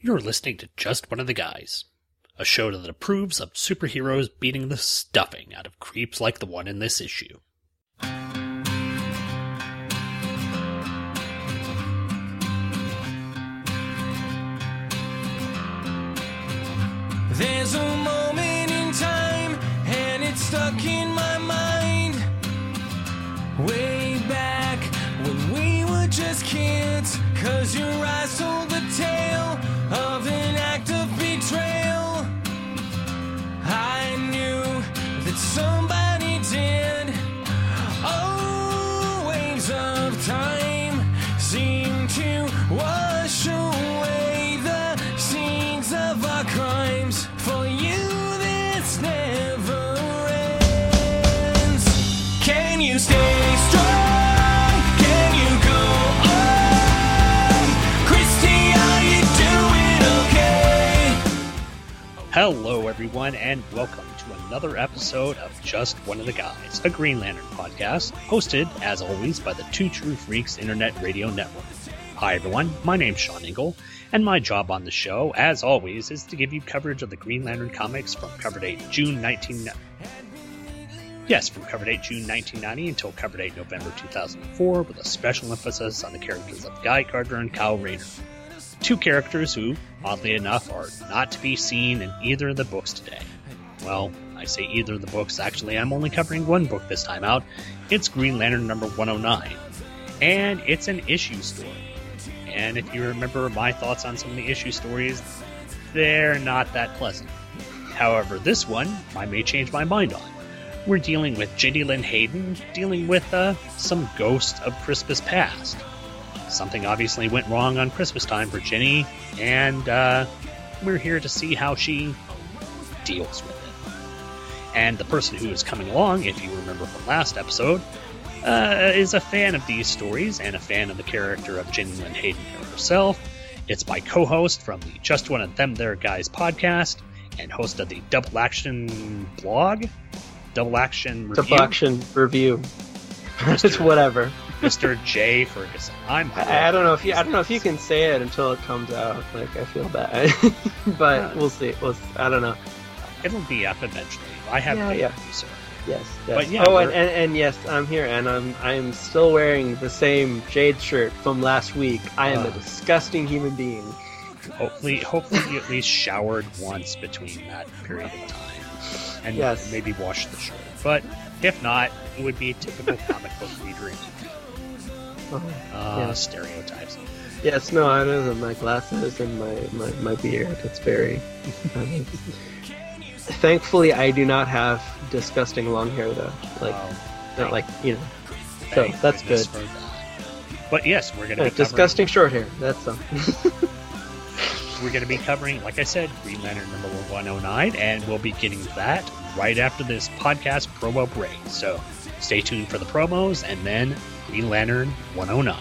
You're listening to Just One of the Guys, a show that approves of superheroes beating the stuffing out of creeps like the one in this issue. There's Everyone, and welcome to another episode of Just One of the Guys, a Green Lantern podcast, hosted, as always, by the Two True Freaks Internet Radio Network. Hi, everyone. My name's Sean Engel, and my job on the show, as always, is to give you coverage of the Green Lantern comics from cover date June 19. Yes, from cover date June 1990 until cover date November 2004, with a special emphasis on the characters of Guy Gardner and Kyle Rayner. Two characters who, oddly enough, are not to be seen in either of the books today. Well, I say either of the books, actually, I'm only covering one book this time out. It's Green Lantern number 109. And it's an issue story. And if you remember my thoughts on some of the issue stories, they're not that pleasant. However, this one I may change my mind on. We're dealing with Jenny Lynn Hayden, dealing with uh, some ghosts of Christmas past. Something obviously went wrong on Christmas time for Jenny, and uh, we're here to see how she deals with it. And the person who is coming along, if you remember from last episode, uh, is a fan of these stories and a fan of the character of Jenny Lynn Hayden herself. It's my co-host from the Just One of Them There Guys podcast and host of the Double Action blog, Double Action Review, Double action review. It's whatever. Mr. Jay Ferguson. I'm. I, I don't know if you I don't know if you can say it until it comes out. Like I feel bad, but Uh, we'll see. We'll, I don't know. It'll be up eventually. I have Yeah, faith yeah. in. Yes. yes. But yeah, oh, and, and, and yes, I'm here, and I'm I'm still wearing the same Jade shirt from last week. I am a Ah. disgusting human being. Hopefully, hopefully you at least showered once between that period of time, and Yes. maybe washed the shirt. But if not, it would be a typical comic book reader. Oh, Uh, Yeah. Stereotypes. Yes, no, I know that my glasses and my, my, my beard. It's very. um, thankfully, I do not have disgusting long hair though. Like Um, not like you know. So that's good. that. But yes, we're going to Uh, be disgusting short hair. That's all. We're going to be covering, like I said, Green Lantern number 109, and we'll be getting that right after this podcast promo break. So stay tuned for the promos and then Green Lantern 109.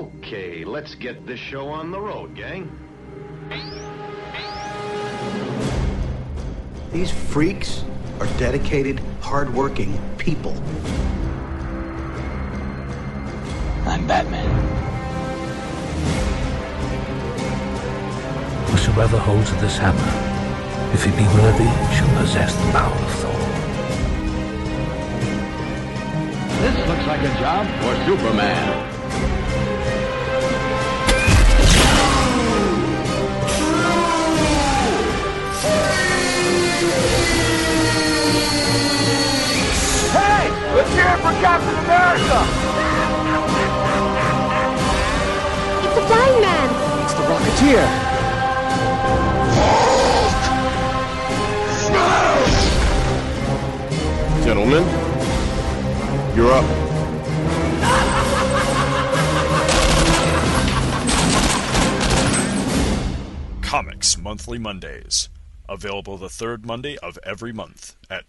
Okay, let's get this show on the road, gang. These freaks are dedicated, hardworking people. I'm Batman. Whosoever holds this hammer, if he be worthy, shall possess the power of Thor. This looks like a job for Superman. It's a blind man! It's the Rocketeer. Gentlemen, you're up. Comics Monthly Mondays, Available the third Monday of every month at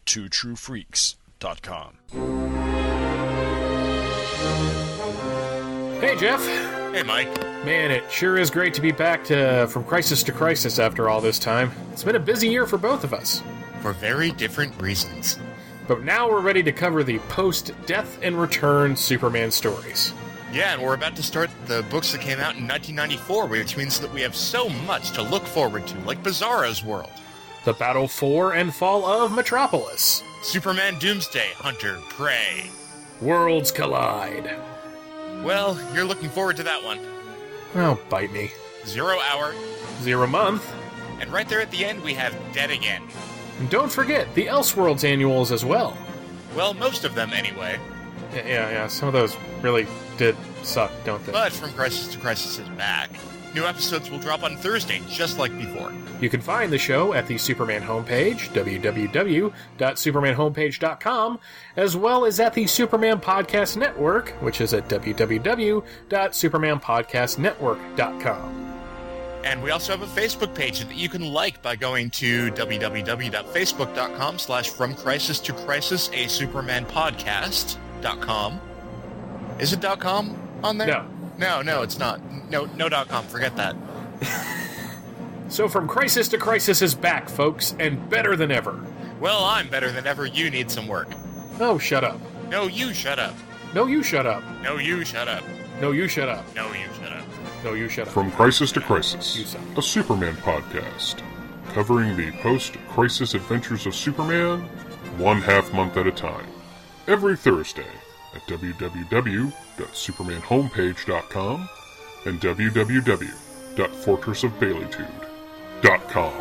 Hey, Jeff. Hey, Mike. Man, it sure is great to be back to from crisis to crisis after all this time. It's been a busy year for both of us. For very different reasons. But now we're ready to cover the post Death and Return Superman stories. Yeah, and we're about to start the books that came out in 1994, which means that we have so much to look forward to, like Bizarro's World, The Battle for and Fall of Metropolis, Superman Doomsday, Hunter, Prey. Worlds Collide. Well, you're looking forward to that one. Oh, bite me. Zero Hour, Zero Month. and right there at the end we have Dead Again. And don't forget the Elseworlds annuals as well. Well, most of them anyway. Yeah, yeah, yeah. Some of those really did suck, don't they? But From Crisis to Crisis is back. New episodes will drop on Thursday, just like before. You can find the show at the Superman homepage, www.supermanhomepage.com, as well as at the Superman Podcast Network, which is at www.supermanpodcastnetwork.com. And we also have a Facebook page that you can like by going to www.facebook.com slash from crisis to crisis a Superman podcast.com. Is it .com on there? No. No, no, it's not. No, no dot .com. Forget that. So, From Crisis to Crisis is back, folks, and better than ever. Well, I'm better than ever. You need some work. Oh, shut up. No, you shut up. No, you shut up. No, you shut up. No, you shut up. No, you shut up. No, you shut up. From Crisis to Crisis, suck. a Superman podcast, covering the post crisis adventures of Superman, one half month at a time. Every Thursday at www.supermanhomepage.com and www.fortressofbaileytude.com.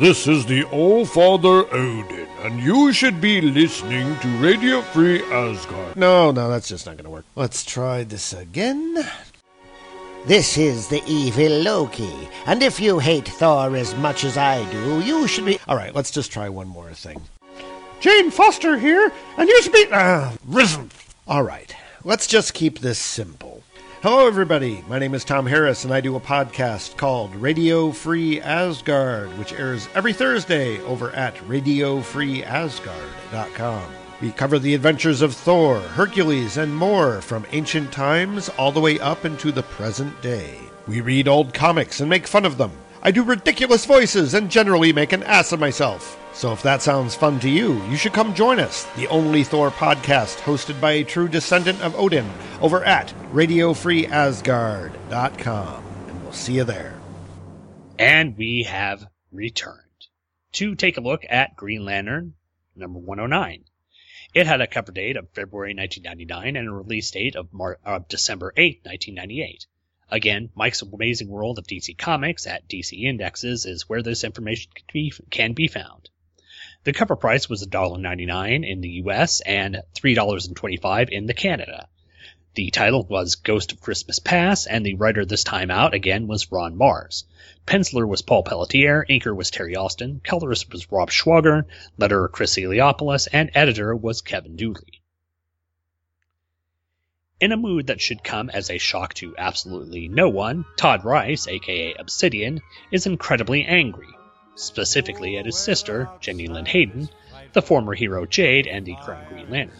This is the All Father Odin, and you should be listening to Radio Free Asgard. No, no, that's just not going to work. Let's try this again. This is the evil Loki, and if you hate Thor as much as I do, you should be. All right, let's just try one more thing. Jane Foster here, and you should be. Ah, risen. All right, let's just keep this simple. Hello, everybody. My name is Tom Harris, and I do a podcast called Radio Free Asgard, which airs every Thursday over at RadioFreeAsgard.com. We cover the adventures of Thor, Hercules, and more from ancient times all the way up into the present day. We read old comics and make fun of them. I do ridiculous voices and generally make an ass of myself. So if that sounds fun to you, you should come join us, the only Thor podcast hosted by a true descendant of Odin, over at RadioFreeAsgard.com. And we'll see you there. And we have returned to take a look at Green Lantern number 109. It had a cover date of February 1999 and a release date of, Mar- December 8, 1998. Again, Mike's Amazing World of DC Comics at DC Indexes is where this information can be, can be found. The cover price was $1.99 in the US and $3.25 in the Canada. The title was Ghost of Christmas Past, and the writer this time out again was Ron Marz. Penciler was Paul Pelletier, inker was Terry Austin, colorist was Rob Schwager, letterer Chris Eliopoulos, and editor was Kevin Dooley. In a mood that should come as a shock to absolutely no one, Todd Rice, aka Obsidian, is incredibly angry, specifically at his sister, Jenny Lynn Hayden, the former hero Jade, and the current Green Lantern.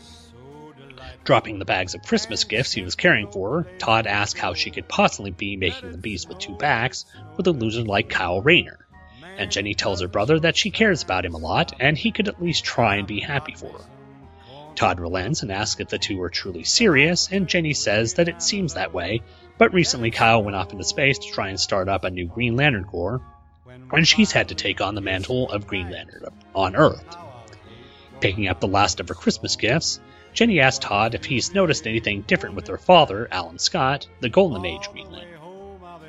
Dropping the bags of Christmas gifts he was carrying for her, Todd asks how she could possibly be making the beast with two backs with a loser like Kyle Rayner. And Jenny tells her brother that she cares about him a lot and he could at least try and be happy for her. Todd relents and asks if the two are truly serious, and Jenny says that it seems that way, but recently Kyle went off into space to try and start up a new Green Lantern Corps, and she's had to take on the mantle of Green Lantern on Earth. Picking up the last of her Christmas gifts, Jenny asks Todd if he's noticed anything different with her father, Alan Scott, the Golden Age Green Lantern.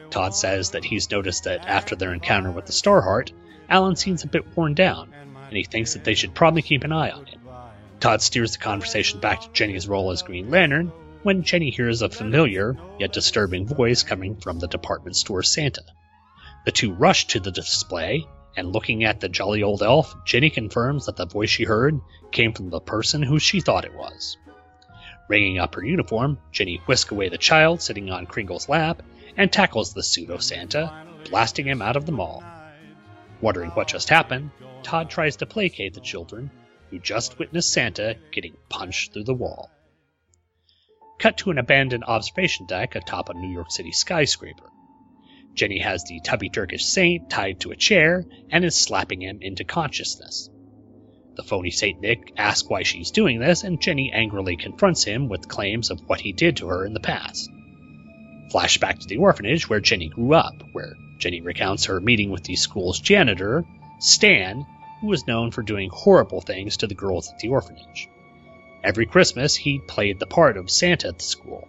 Todd says that he's noticed that after their encounter with the Starheart, Alan seems a bit worn down, and he thinks that they should probably keep an eye on him. Todd steers the conversation back to Jenny's role as Green Lantern when Jenny hears a familiar, yet disturbing voice coming from the department store Santa. The two rush to the display, and looking at the jolly old elf, Jenny confirms that the voice she heard came from the person who she thought it was. Ringing up her uniform, Jenny whisks away the child sitting on Kringle's lap and tackles the pseudo Santa, blasting him out of the mall. Wondering what just happened, Todd tries to placate the children, who just witnessed Santa getting punched through the wall. Cut to an abandoned observation deck atop a New York City skyscraper. Jenny has the tubby Turkish saint tied to a chair and is slapping him into consciousness. The phony Saint Nick asks why she's doing this, and Jenny angrily confronts him with claims of what he did to her in the past. Flashback to the orphanage where Jenny grew up, where Jenny recounts her meeting with the school's janitor, Stan, who was known for doing horrible things to the girls at the orphanage. Every Christmas, he played the part of Santa at the school,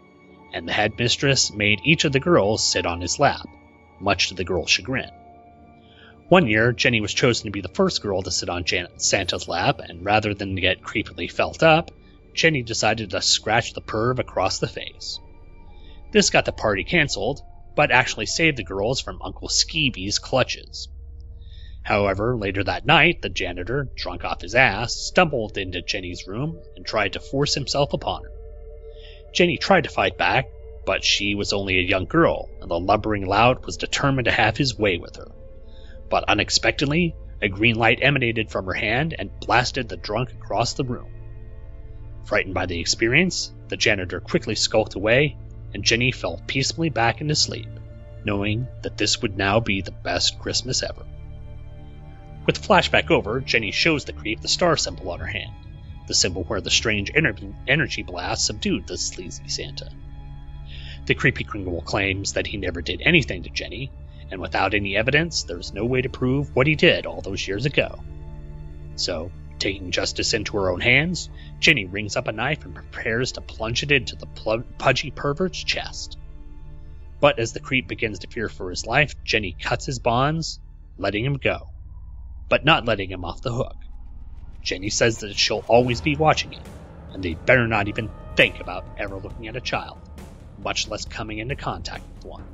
and the headmistress made each of the girls sit on his lap, much to the girls' chagrin. One year, Jenny was chosen to be the first girl to sit on Santa's lap, and rather than get creepily felt up, Jenny decided to scratch the perv across the face. This got the party canceled, but actually saved the girls from Uncle Skeevy's clutches. However, later that night, the janitor, drunk off his ass, stumbled into Jenny's room and tried to force himself upon her. Jenny tried to fight back, but she was only a young girl, and the lumbering lout was determined to have his way with her but unexpectedly, a green light emanated from her hand and blasted the drunk across the room. Frightened by the experience, the janitor quickly skulked away, and Jenny fell peacefully back into sleep, knowing that this would now be the best Christmas ever. With flashback over, Jenny shows the creep the star symbol on her hand, the symbol where the strange energy blast subdued the sleazy Santa. The creepy Kringle claims that he never did anything to Jenny, and without any evidence, there is no way to prove what he did all those years ago. So, taking justice into her own hands, Jenny rings up a knife and prepares to plunge it into the pl- pudgy pervert's chest. But as the creep begins to fear for his life, Jenny cuts his bonds, letting him go, but not letting him off the hook. Jenny says that she'll always be watching him, and they'd better not even think about ever looking at a child, much less coming into contact with one.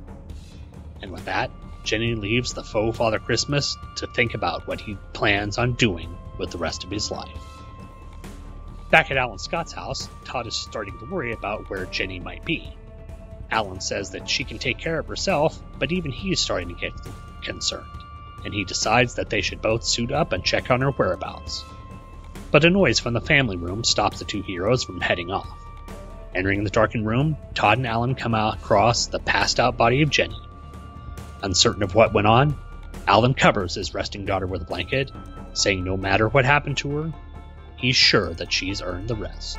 And with that, Jenny leaves the faux Father Christmas to think about what he plans on doing with the rest of his life. Back at Alan Scott's house, Todd is starting to worry about where Jenny might be. Alan says that she can take care of herself, but even he is starting to get concerned, and he decides that they should both suit up and check on her whereabouts. But a noise from the family room stops the two heroes from heading off. Entering the darkened room, Todd and Alan come across the passed out body of Jenny. Uncertain of what went on, Alan covers his resting daughter with a blanket, saying no matter what happened to her, he's sure that she's earned the rest.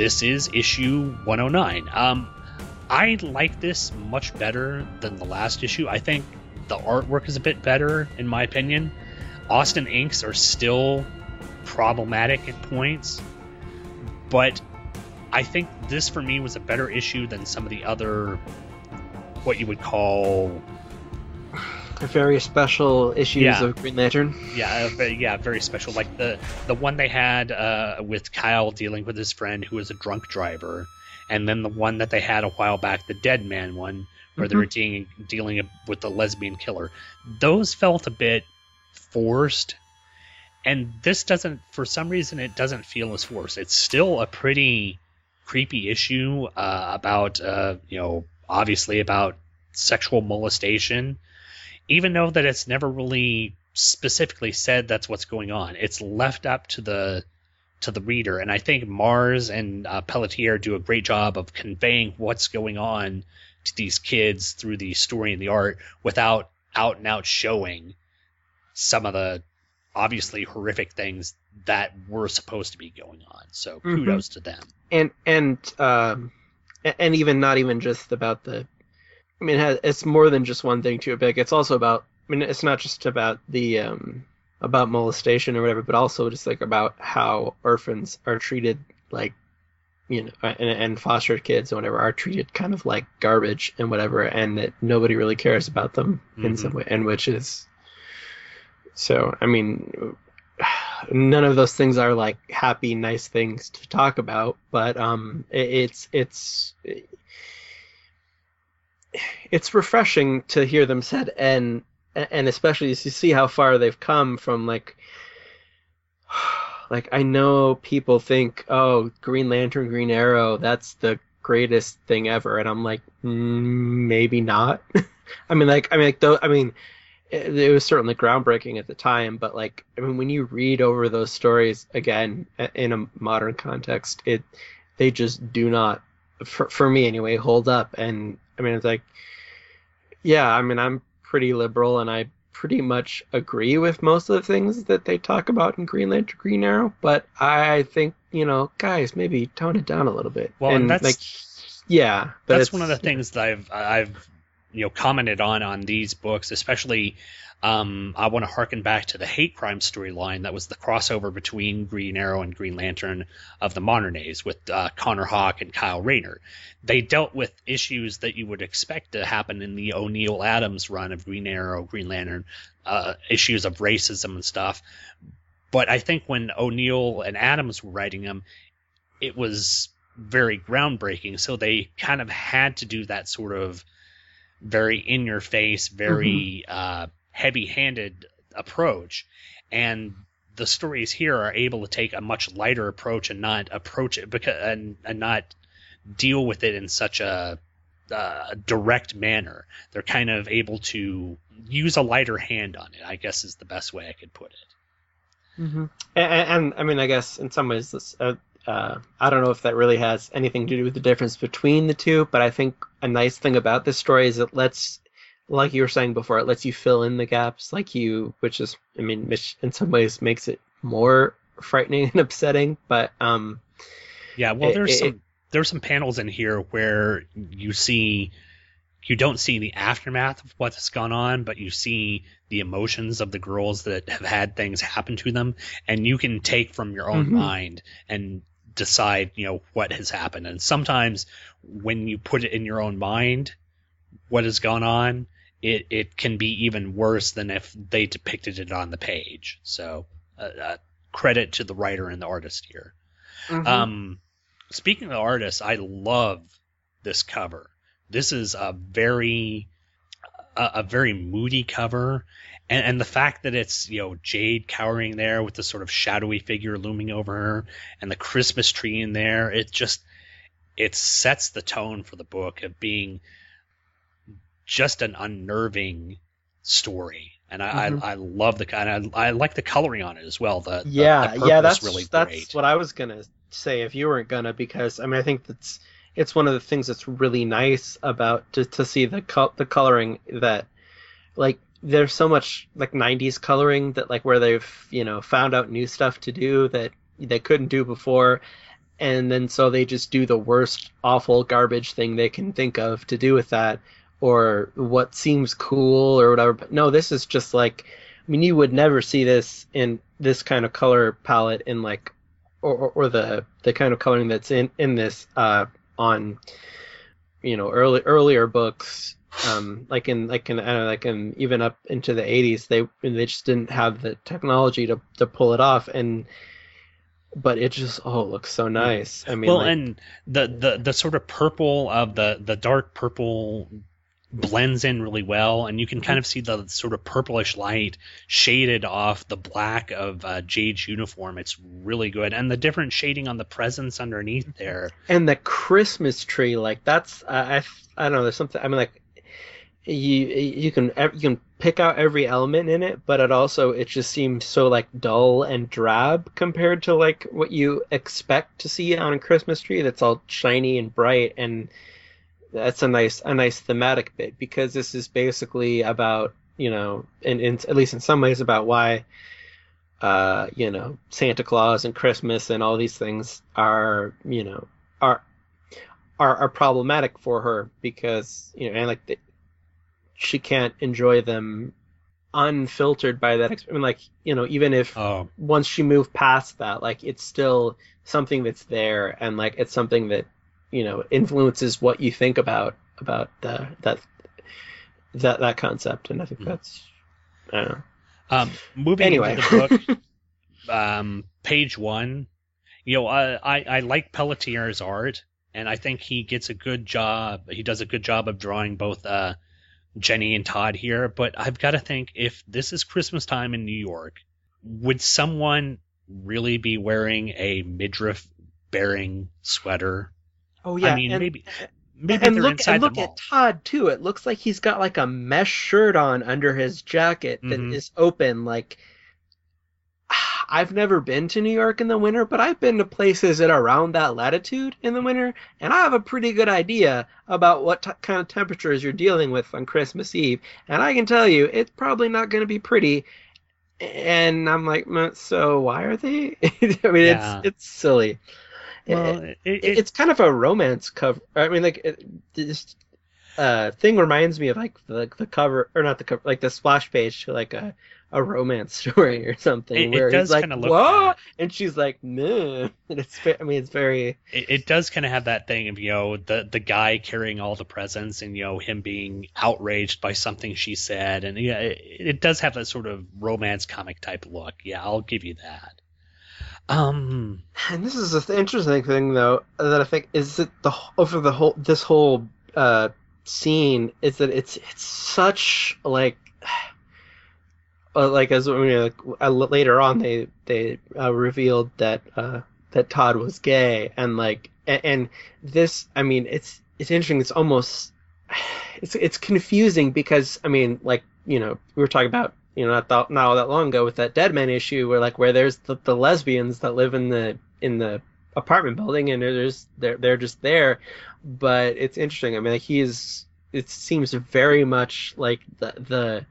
This is issue 109. Um, I like this much better than the last issue. I think the artwork is a bit better, in my opinion. Austin inks are still problematic at points, but I think this for me was a better issue than some of the other, what you would call very special issues Yeah. of Green Lantern. Yeah, uh, very, yeah, very special. Like the the one they had uh, with Kyle dealing with his friend who was a drunk driver, and then the one that they had a while back, the Dead Man one, where they were dealing dealing with the lesbian killer. Those felt a bit forced, and this doesn't. For some reason, it doesn't feel as forced. It's still a pretty creepy issue uh, about uh, you know obviously about sexual molestation even though that it's never really specifically said that's what's going on it's left up to the to the reader. And i think Marz and uh, pelletier do a great job of conveying what's going on to these kids through the story and the art without out and out showing some of the obviously horrific things that were supposed to be going on. So Mhm. kudos to them. And and um and even not even just about the i mean it has, it's more than just one thing to it big it's also about i mean it's not just about the um about molestation or whatever but also just like about how orphans are treated like you know and, and fostered kids or whatever are treated kind of like garbage and whatever and that nobody really cares about them in Mhm. some way and which is So I mean, none of those things are like happy, nice things to talk about, but um, it, it's it's it's refreshing to hear them said, and and especially you see how far they've come from like like I know people think, oh, Green Lantern, Green Arrow, that's the greatest thing ever, and I'm like, mm, maybe not. I mean, like, I mean, like, though, I mean, it, it, was certainly groundbreaking at the time, but like, I mean, when you read over those stories again in a modern context, it they just do not, for for me anyway, hold up. And I mean, it's like, yeah, I mean, I'm pretty liberal, and I pretty much agree with most of the things that they talk about in Green Lantern, Green Arrow, but I think you know, guys, maybe tone it down a little bit. Well, and, that's like, yeah, that's one of the things that I've I've you know commented on on these books, especially. Um, I want to harken back to the hate crime storyline that was the crossover between Green Arrow and Green Lantern of the modern days with uh, Connor Hawke and Kyle Rayner. They dealt with issues that you would expect to happen in the O'Neil Adams run of Green Arrow, Green Lantern, uh, issues of racism and stuff. But I think when O'Neil and Adams were writing them, it was very groundbreaking. So they kind of had to do that sort of very in your face, very mm-hmm. uh, heavy handed approach. And the stories here are able to take a much lighter approach and not approach it because and, and not deal with it in such a uh, direct manner. They're kind of able to use a lighter hand on it. I guess is the best way I could put it. Mm-hmm. And, and, I mean, I guess in some ways, this, uh, uh, I don't know if that really has anything to do with the difference between the two, but I think a nice thing about this story is it lets, like you were saying before, it lets you fill in the gaps, like you, which is, I mean, which in some ways makes it more frightening and upsetting. But um, yeah, well, there's it, some it, there's some panels in here where you see you don't see the aftermath of what's gone on, but you see the emotions of the girls that have had things happen to them, and you can take from your own mm-hmm. mind and decide, you know, what has happened. And sometimes when you put it in your own mind, what has gone on, it, it can be even worse than if they depicted it on the page. So, uh, uh, credit to the writer and the artist here. Mm-hmm. Um, speaking of the artist, I love this cover. This is a very a, a very moody cover and, and the fact that it's you know Jade cowering there with the sort of shadowy figure looming over her, and the Christmas tree in there, it just it sets the tone for the book of being just an unnerving story. And I, mm-hmm. I, I, love the kind. I, I like the coloring on it as well. The yeah, the, the yeah, that's really that's great. what I was gonna say if you weren't gonna because I mean I think that's it's one of the things that's really nice about to to see the co- the coloring that like there's so much like 90s coloring that like where they've you know found out new stuff to do that they couldn't do before and then so they just do the worst awful garbage thing they can think of to do with that or what seems cool or whatever but no this is just like i mean you would never see this in this kind of color palette in like or, or, or the the kind of coloring that's in in this uh on you know early earlier books um, like in like in uh, like in even up into the 80s they they just didn't have the technology to to pull it off and but it just oh it looks so nice. I mean well like, and the, the the sort of purple of the the dark purple blends in really well and you can kind of see the sort of purplish light shaded off the black of uh, jade's uniform. It's really good and the different shading on the presents underneath there. And the christmas tree like that's i i, I don't know there's something i mean like you you can you can pick out every element in it, but it also it just seems so like dull and drab compared to like what you expect to see on a Christmas tree that's all shiny and bright and that's a nice a nice thematic bit because this is basically about you know in at least in some ways about why uh you know Santa Claus and Christmas and all these things are you know are are, are problematic for her because you know and like the, she can't enjoy them unfiltered by that I mean, like you know even if oh. once she moved past that like it's still something that's there and like it's something that you know influences what you think about about the, that that that concept and i think mm. that's i don't know Um, moving Anyway. the book, um, page one, you know, I, I, I like Pelletier's art, and I think he gets a good job. He does a good job of drawing both uh, Jenny and Todd here. But I've got to think if this is Christmas time in New York, would someone really be wearing a midriff bearing sweater? Oh yeah, I mean, and, maybe maybe and look and look at Todd too. It looks like he's got like a mesh shirt on under his jacket that is Mhm. open. Like I've never been to New York in the winter, but I've been to places at around that latitude in the winter, and I have a pretty good idea about what t- kind of temperatures you're dealing with on Christmas Eve. And I can tell you, it's probably not going to be pretty. And I'm like, "Mm, so why are they? I mean, Yeah. it's it's silly. Well, It- it- it- it's kind of a romance cover. I mean, like this uh, thing reminds me of like the, the cover or not the cover, like the splash page to like a a romance story or something where does he's like, "Whoa," and she's like, "No," and it's I mean, it's very it, does kind of have that thing of you know the the guy carrying all the presents and you know him being outraged by something she said. And yeah it, it does have that sort of romance comic type look. Yeah i'll give you that um And this is the interesting thing, though, that I think is that the over the whole this whole uh, scene is that it's it's such like uh, like as when like, uh, later on they they uh, revealed that uh, that Todd was gay and like and, and this I mean it's it's interesting. It's almost it's it's confusing because I mean like you know we were talking about you know not that, not all that long ago with that Dead Man issue where like where there's the, the lesbians that live in the in the apartment building and there's they're they're just there. But it's interesting. I mean like he's it seems very much like the the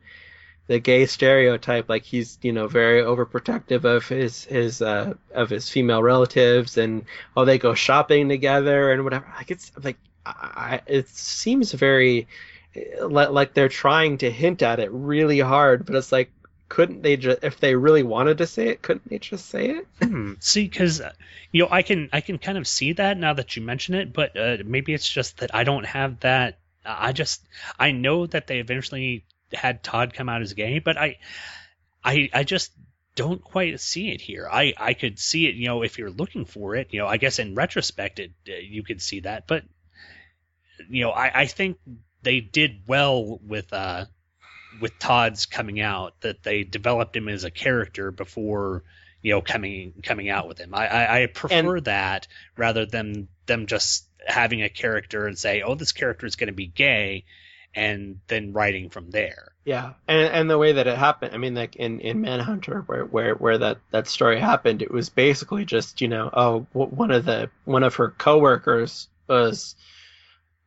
the gay stereotype. Like he's you know very overprotective of his his uh of his female relatives and oh they go shopping together and whatever. Like it's like I, it seems very like they're trying to hint at it really hard but it's like couldn't they just if they really wanted to say it couldn't they just say it? Hmm, see because you know i can i can kind of see that now that you mention it but uh, maybe it's just that i don't have that i just i know that they eventually had todd come out as gay but i i i just don't quite see it here. I i could see it you know if you're looking for it you know i guess in retrospect it uh, you could see that but you know i i think they did well with uh with Todd's coming out that they developed him as a character before you know coming coming out with him. I I, I prefer that rather than them just having a character and say, oh, this character is going to be gay, and then writing from there. Yeah, and and the way that it happened, I mean, like in in Manhunter, where where where that that story happened, it was basically just you know, oh, one of the one of her coworkers was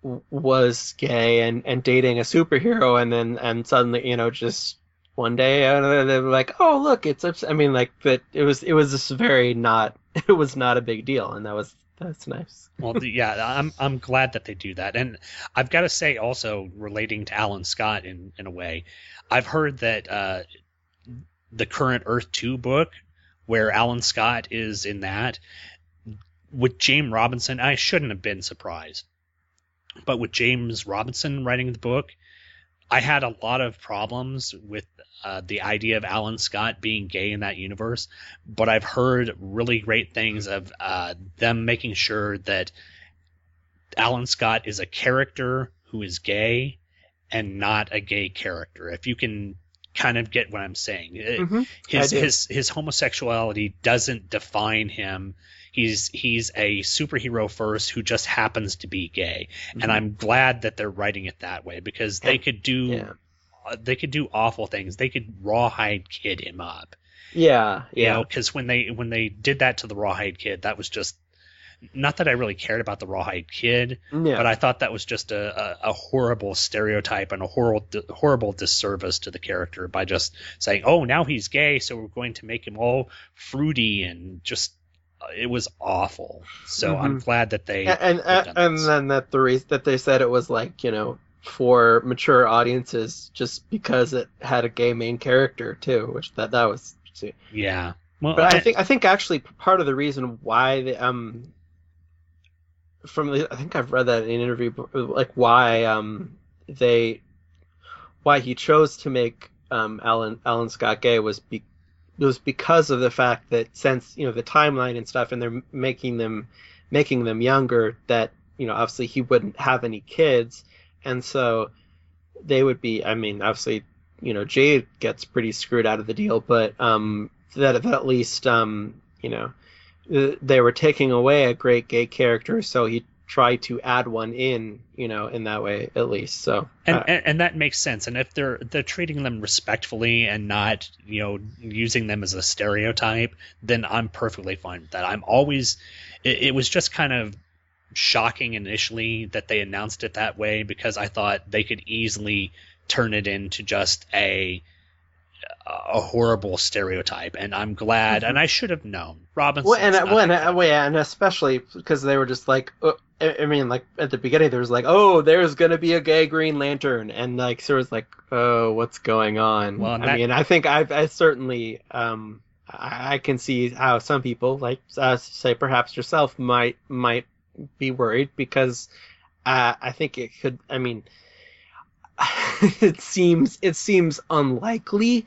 was gay and and dating a superhero, and then and suddenly you know just one day uh, they're like, oh look, it's ups-" I mean, like that it was it was just very not it was not a big deal, and that was that's nice. well, yeah, I'm I'm glad that they do that, and I've got to say also relating to Alan Scott in in a way, I've heard that uh, the current Earth Two book, where Alan Scott is in that, with James Robinson, I shouldn't have been surprised, but with James Robinson writing the book, I had a lot of problems with uh, the idea of Alan Scott being gay in that universe, but I've heard really great things of uh, them making sure that Alan Scott is a character who is gay and not a gay character. If you can kind of get what I'm saying, Mhm. his his his homosexuality doesn't define him. He's he's a superhero first who just happens to be gay, Mhm. and I'm glad that they're writing it that way because they could do Yeah. uh, they could do awful things. They could rawhide kid him up. Yeah, You yeah. know, because when they when they did that to the rawhide kid, that was just not that I really cared about the rawhide kid, Yeah. but I thought that was just a, a, a horrible stereotype and a horrible horrible disservice to the character by just saying, "Oh, now he's gay, so we're going to make him all fruity and just." It was awful. So I'm Mhm. glad that they and and, and then that the reason that they said it was like you know for mature audiences just because it had a gay main character too, which that that was. See. yeah. Well, But I I- think I think actually part of the reason why the um from the I think I've read that in an interview like why um they why he chose to make um, Alan Alan Scott Gay was be, was because of the fact that since you know the timeline and stuff, and they're making them making them younger, that you know obviously he wouldn't have any kids, and so they would be. I mean, obviously, you know, Jade gets pretty screwed out of the deal, but um, that, that at least um, you know they were taking away a great gay character, so he tried to add one in, you know, in that way at least. So and, uh, and and that makes sense. And if they're they're treating them respectfully and not you know using them as a stereotype, then I'm perfectly fine with that. I'm always. It, it was just kind of shocking initially that they announced it that way because I thought they could easily turn it into just a a horrible stereotype, and I'm glad, and I should have known. Robinson. well, and well, and, well, yeah, and especially because they were just like, uh, I mean, like at the beginning, there was like, oh, there's gonna be a gay Green Lantern, and like, so it was like, oh, what's going on? Well, I that- mean, I think I've, I certainly, um, I, I can see how some people, like, uh, say perhaps yourself, might might be worried because uh, I think it could. I mean, it seems it seems unlikely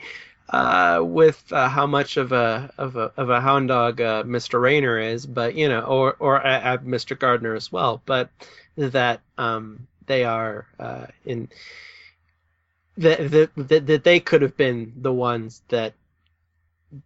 uh, with uh, how much of a of a of a hound dog uh, Mr. Rayner is, but you know, or or uh, uh, Mr. Gardner as well, but that um, they are uh, in that, that that they could have been the ones that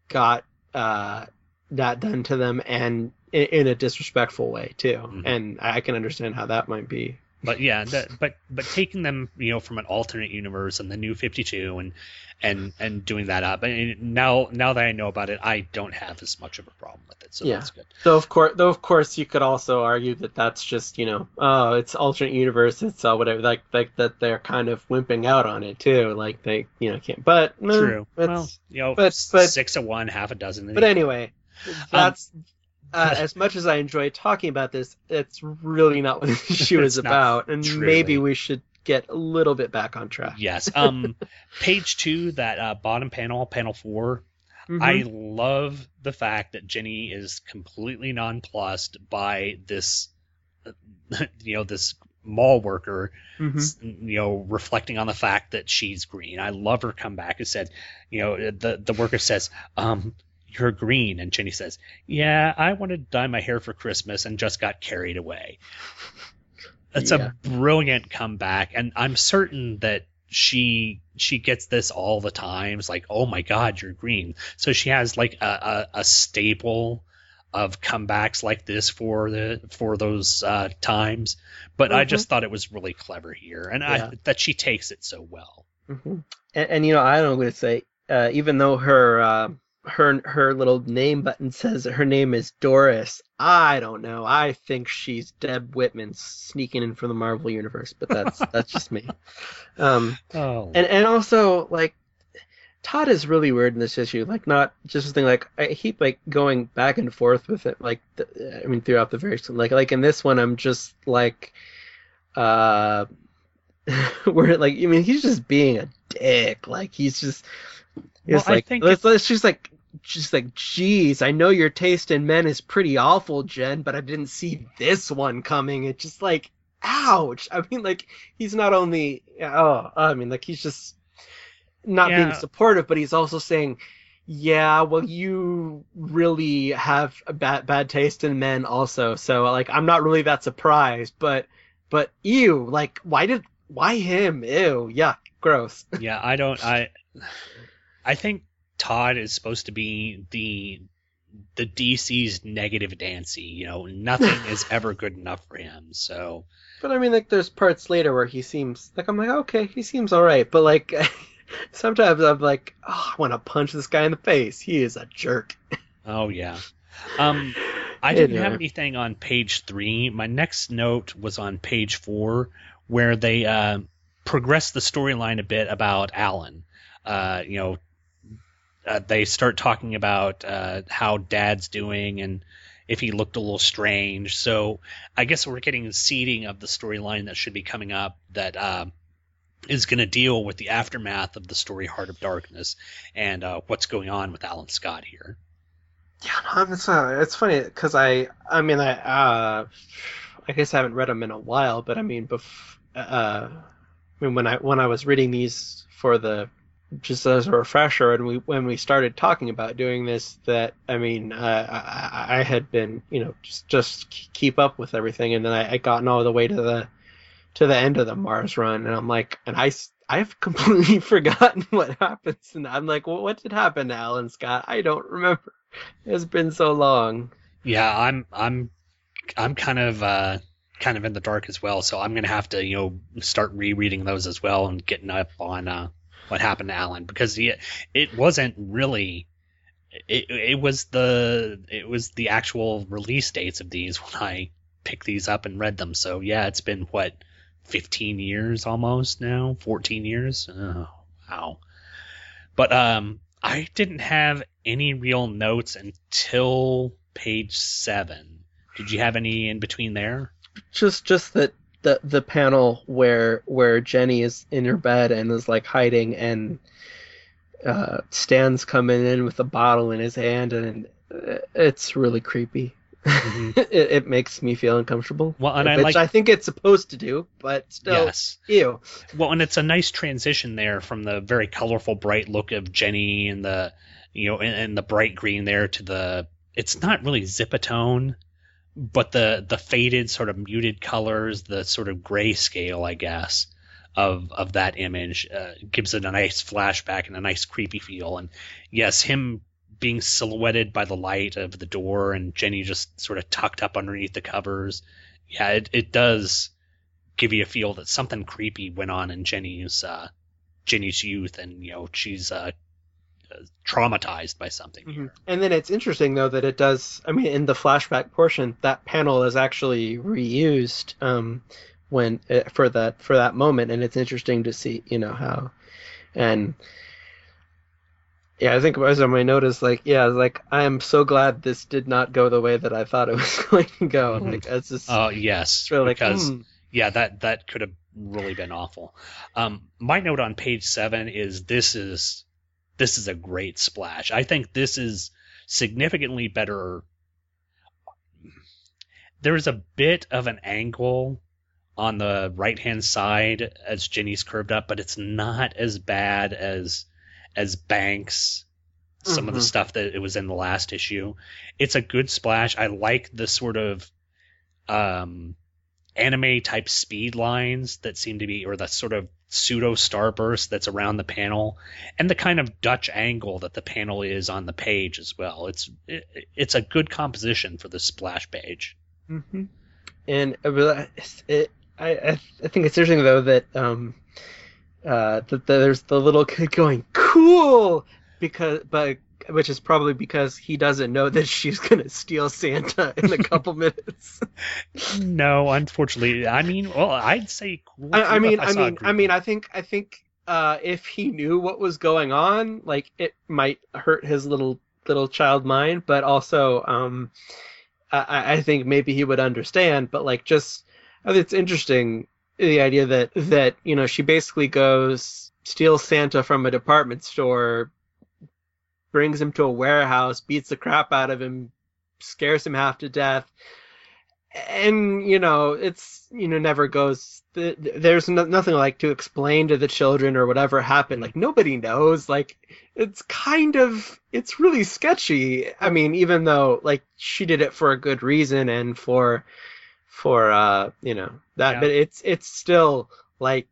got uh, that done to them and in, in a disrespectful way too, and I can understand how that might be. But yeah, that, but but taking them, you know, from an alternate universe and the new Fifty Two, and and and doing that up, and now now that I know about it, I don't have as much of a problem with it. So yeah. that's good. Though of course, though of course, you could also argue that that's just you know, oh, it's alternate universe, it's uh, whatever, like like that they're kind of wimping out on it too, like they you know can't. But mm, True. it's- Well, you know, but but six of one, half a dozen. but anyway, Um, that's. Uh, as much as I enjoy talking about this, it's really not what the issue is about, and truly. maybe we should get a little bit back on track. Yes. Um, page two, that uh, bottom panel, panel 4 Mhm. I love the fact that Jenny is completely nonplussed by this, you know, this mall worker, Mhm. you know, reflecting on the fact that she's green. I love her comeback. Who said, you know, the the worker says, um. You're green, and Jenny says, "Yeah, I wanted to dye my hair for Christmas and just got carried away." That's Yeah. a brilliant comeback, and I'm certain that she she gets this all the time. It's like, oh my god, you're green. So she has like a, a, a staple of comebacks like this for the for those uh, times. But I Mhm. just thought it was really clever here, and Yeah. I that she takes it so well. hmm And, and you know, I don't want to say, uh, even though her uh, her her little name button says her name is Doris, I don't know. I think she's Deb Whitman sneaking in from the Marvel universe, but that's that's just me. Um, Oh, and and also like Todd is really weird in this issue. Like not just thing. Like I keep like going back and forth with it. Like the, I mean throughout the various like like in this one I'm just like uh where like I mean he's just being a dick. Like he's just it's I like think let's, let's just like just like geez I know your taste in men is pretty awful Jen but I didn't see this one coming. It's just like ouch. I mean like he's not only oh I mean like he's just not being supportive but he's also saying yeah well you really have a bad bad taste in men also so like I'm not really that surprised but but ew like why did why him ew yuck gross yeah, I don't. I I think Todd is supposed to be the the DC's negative Nancy. You know, nothing is ever good enough for him. So but I mean like there's parts later where he seems like I'm like okay he seems all right but like sometimes I'm like oh, I want to punch this guy in the face he is a jerk Oh yeah. Um, I didn't have anything on page three. My next note was on page four, where they uh, progress the storyline a bit about Alan. Uh, you know, uh, they start talking about uh, how Dad's doing and if he looked a little strange. So I guess we're getting seeding of the storyline that should be coming up that uh, is going to deal with the aftermath of the story Heart of Darkness and uh, what's going on with Alan Scott here. Yeah, it's uh, it's funny because I I mean I uh I guess I haven't read them in a while, but I mean bef- uh I mean when I when I was reading these for the just as a refresher, and we when we started talking about doing this, that I mean, uh, I, I had been, you know, just just keep up with everything, and then I, I gotten all the way to the to the end of the Marz run, and I'm like, and I I've completely forgotten what happens, and I'm like, well, what did happen to Alan Scott? I don't remember. It's been so long. Yeah, I'm I'm I'm kind of uh, kind of in the dark as well, so I'm gonna have to you know start rereading those as well and getting up on uh, what happened to Alan because he, it wasn't really. It, it was the it was the actual release dates of these when I picked these up and read them. So yeah, it's been what 15 years almost now, 14 years. Oh, wow. But um, I didn't have any real notes until page seven. Did you have any in between there? Just just that the the panel where where Jenny is in her bed and is like hiding and uh, Stan's coming in with a bottle in his hand and it's really creepy. Mm-hmm. it, it, makes me feel uncomfortable. Well, and which I like, I think it's supposed to do, but still, yes. ew. Well, and it's a nice transition there from the very colorful, bright look of Jenny and the, you know, and, and the bright green there to the. It's not really zipatone, but the the faded sort of muted colors, the sort of grayscale, I guess, of of that image uh, gives it a nice flashback and a nice creepy feel. And yes, him being silhouetted by the light of the door and Jenny just sort of tucked up underneath the covers. Yeah, it, it does give you a feel that something creepy went on in Jenny's uh, Jenny's youth, and you know she's uh, traumatized by something. Mm-hmm. And then it's interesting though that it does. I mean, in the flashback portion, that panel is actually reused um, when uh, for that for that moment, and it's interesting to see you know how and yeah, I think as on my notice, like, yeah, like I am so glad this did not go the way that I thought it was going to go. Mm-hmm. Like, it's just. Oh yes, really because like, mm. yeah, that that could have really been awful. Um, my note on page seven is this is this is a great splash. I think this is significantly better. There's a bit of an angle on the right hand side as Jenny's curved up, but it's not as bad as as Banks, some Mm-hmm. of the stuff that it was in the last issue. It's a good splash. I like the sort of um, anime type speed lines that seem to be, or the sort of pseudo starburst that's around the panel, and the kind of Dutch angle that the panel is on the page as well. It's it, it's a good composition for the splash page. Mm-hmm. And uh, it, I I I think it's interesting though that um uh that there's the little kid going cool because but which is probably because he doesn't know that she's gonna steal Santa in a couple minutes. No, unfortunately, I mean, well, I'd say cool. I, I mean, if I mean, I mean, I think, I think, uh, if he knew what was going on, like it might hurt his little little child mind, but also, um, I, I think maybe he would understand. But like, just I it's interesting the idea that that you know she basically goes steals Santa from a department store, brings him to a warehouse, beats the crap out of him, scares him half to death. And you know it's you know never goes th- there's no, nothing like to explain to the children or whatever happened. Like nobody knows. Like it's kind of it's really sketchy. I mean even though like she did it for a good reason and for for uh you know that Yeah. but it's it's still like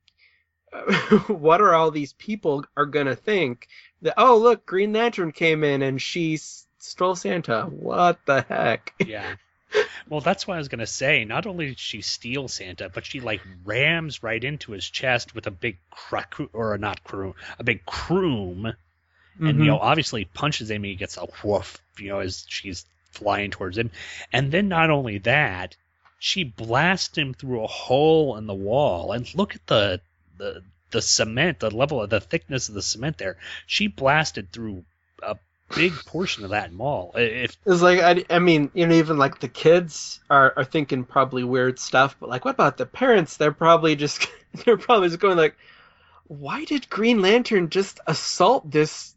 what are all these people are gonna think that oh look green lantern came in and she stole santa what the heck yeah. Well, that's what I was gonna say. Not only did she steal Santa, but she like rams right into his chest with a big crack or not croom, a big croom, and Mhm. you know obviously punches him. And he gets a woof, you know, as she's flying towards him, and then not only that, she blasts him through a hole in the wall. And look at the the the cement, the level of the thickness of the cement there. She blasted through a big portion of that mall. If It's like I, I mean, you know, even like the kids are, are thinking probably weird stuff, but like, what about the parents? They're probably just they're probably just going like, why did Green Lantern just assault this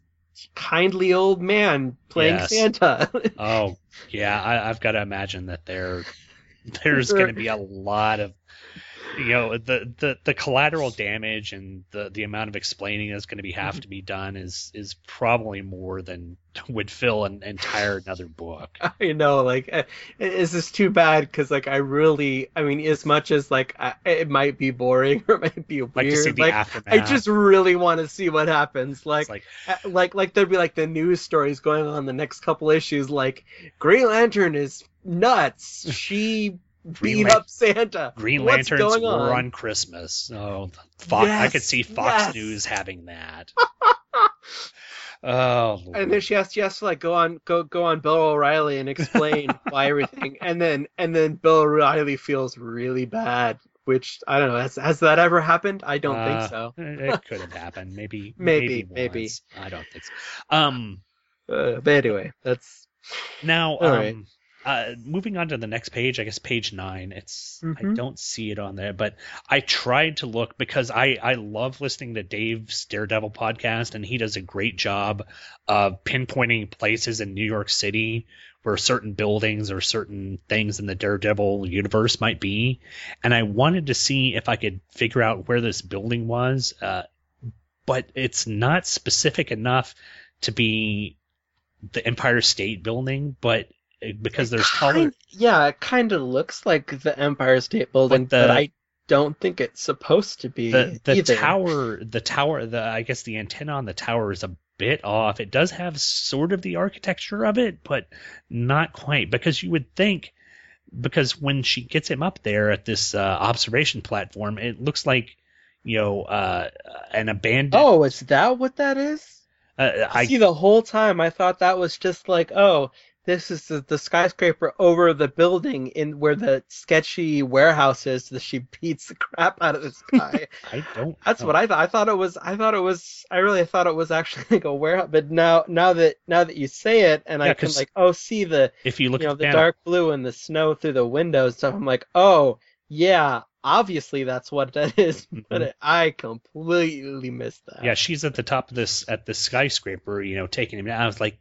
kindly old man playing Yes. Santa? Oh yeah, I, I've got to imagine that there there's going to be a lot of you know the, the the collateral damage and the the amount of explaining that's going to be have to be done is is probably more than would fill an entire another book. I know, like, uh, is this too bad? Because like, I really, I mean, as much as like, I, it might be boring or it might be weird, Like to see the like, aftermath. I just really want to see what happens. Like, like, uh, like, like there'd be like the news stories going on the next couple issues. Like, Green Lantern is nuts. She beat Lan- up Santa. Green What's Lanterns going were on? on Christmas. Oh, Fox, I could see Fox yes. News having that. oh, Lord. and then she has, she has to like go on go go on Bill O'Reilly and explain why everything and then and then Bill O'Reilly feels really bad which I don't know has has that ever happened I don't Uh, think so it could have happened. Maybe, Maybe, maybe. once. I don't think so. Um, uh, but anyway that's now, All um, right. Uh, moving on to the next page, I guess page nine. It's I Mhm. don't see it on there, but I tried to look because I I love listening to Dave's Daredevil podcast, and he does a great job of pinpointing places in New York City where certain buildings or certain things in the Daredevil universe might be, and I wanted to see if I could figure out where this building was, uh, but it's not specific enough to be the Empire State Building, but because there's color. kind, yeah it kind of looks like the Empire State Building But the- but I don't think it's supposed to be the the either. tower the tower the I guess the antenna on the tower is a bit off. It does have sort of the architecture of it, but not quite because you would think because when she gets him up there at this uh, observation platform, it looks like you know uh, an abandoned. oh is that what that is uh, I see the whole time I thought that was just like oh this is the, the skyscraper over the building in where the sketchy warehouse is that she beats the crap out of this guy. I don't. That's know. what I thought. I thought it was. I thought it was. I really thought it was actually like a warehouse. But now, now that now that you say it, and Yeah, I can like oh see the If you look you know the panel- dark blue and the snow through the windows. stuff. I'm like oh yeah, obviously that's what that is. Mm-hmm. But it, I completely missed that. Yeah, she's at the top of this at the skyscraper, you know, taking him down. I was like,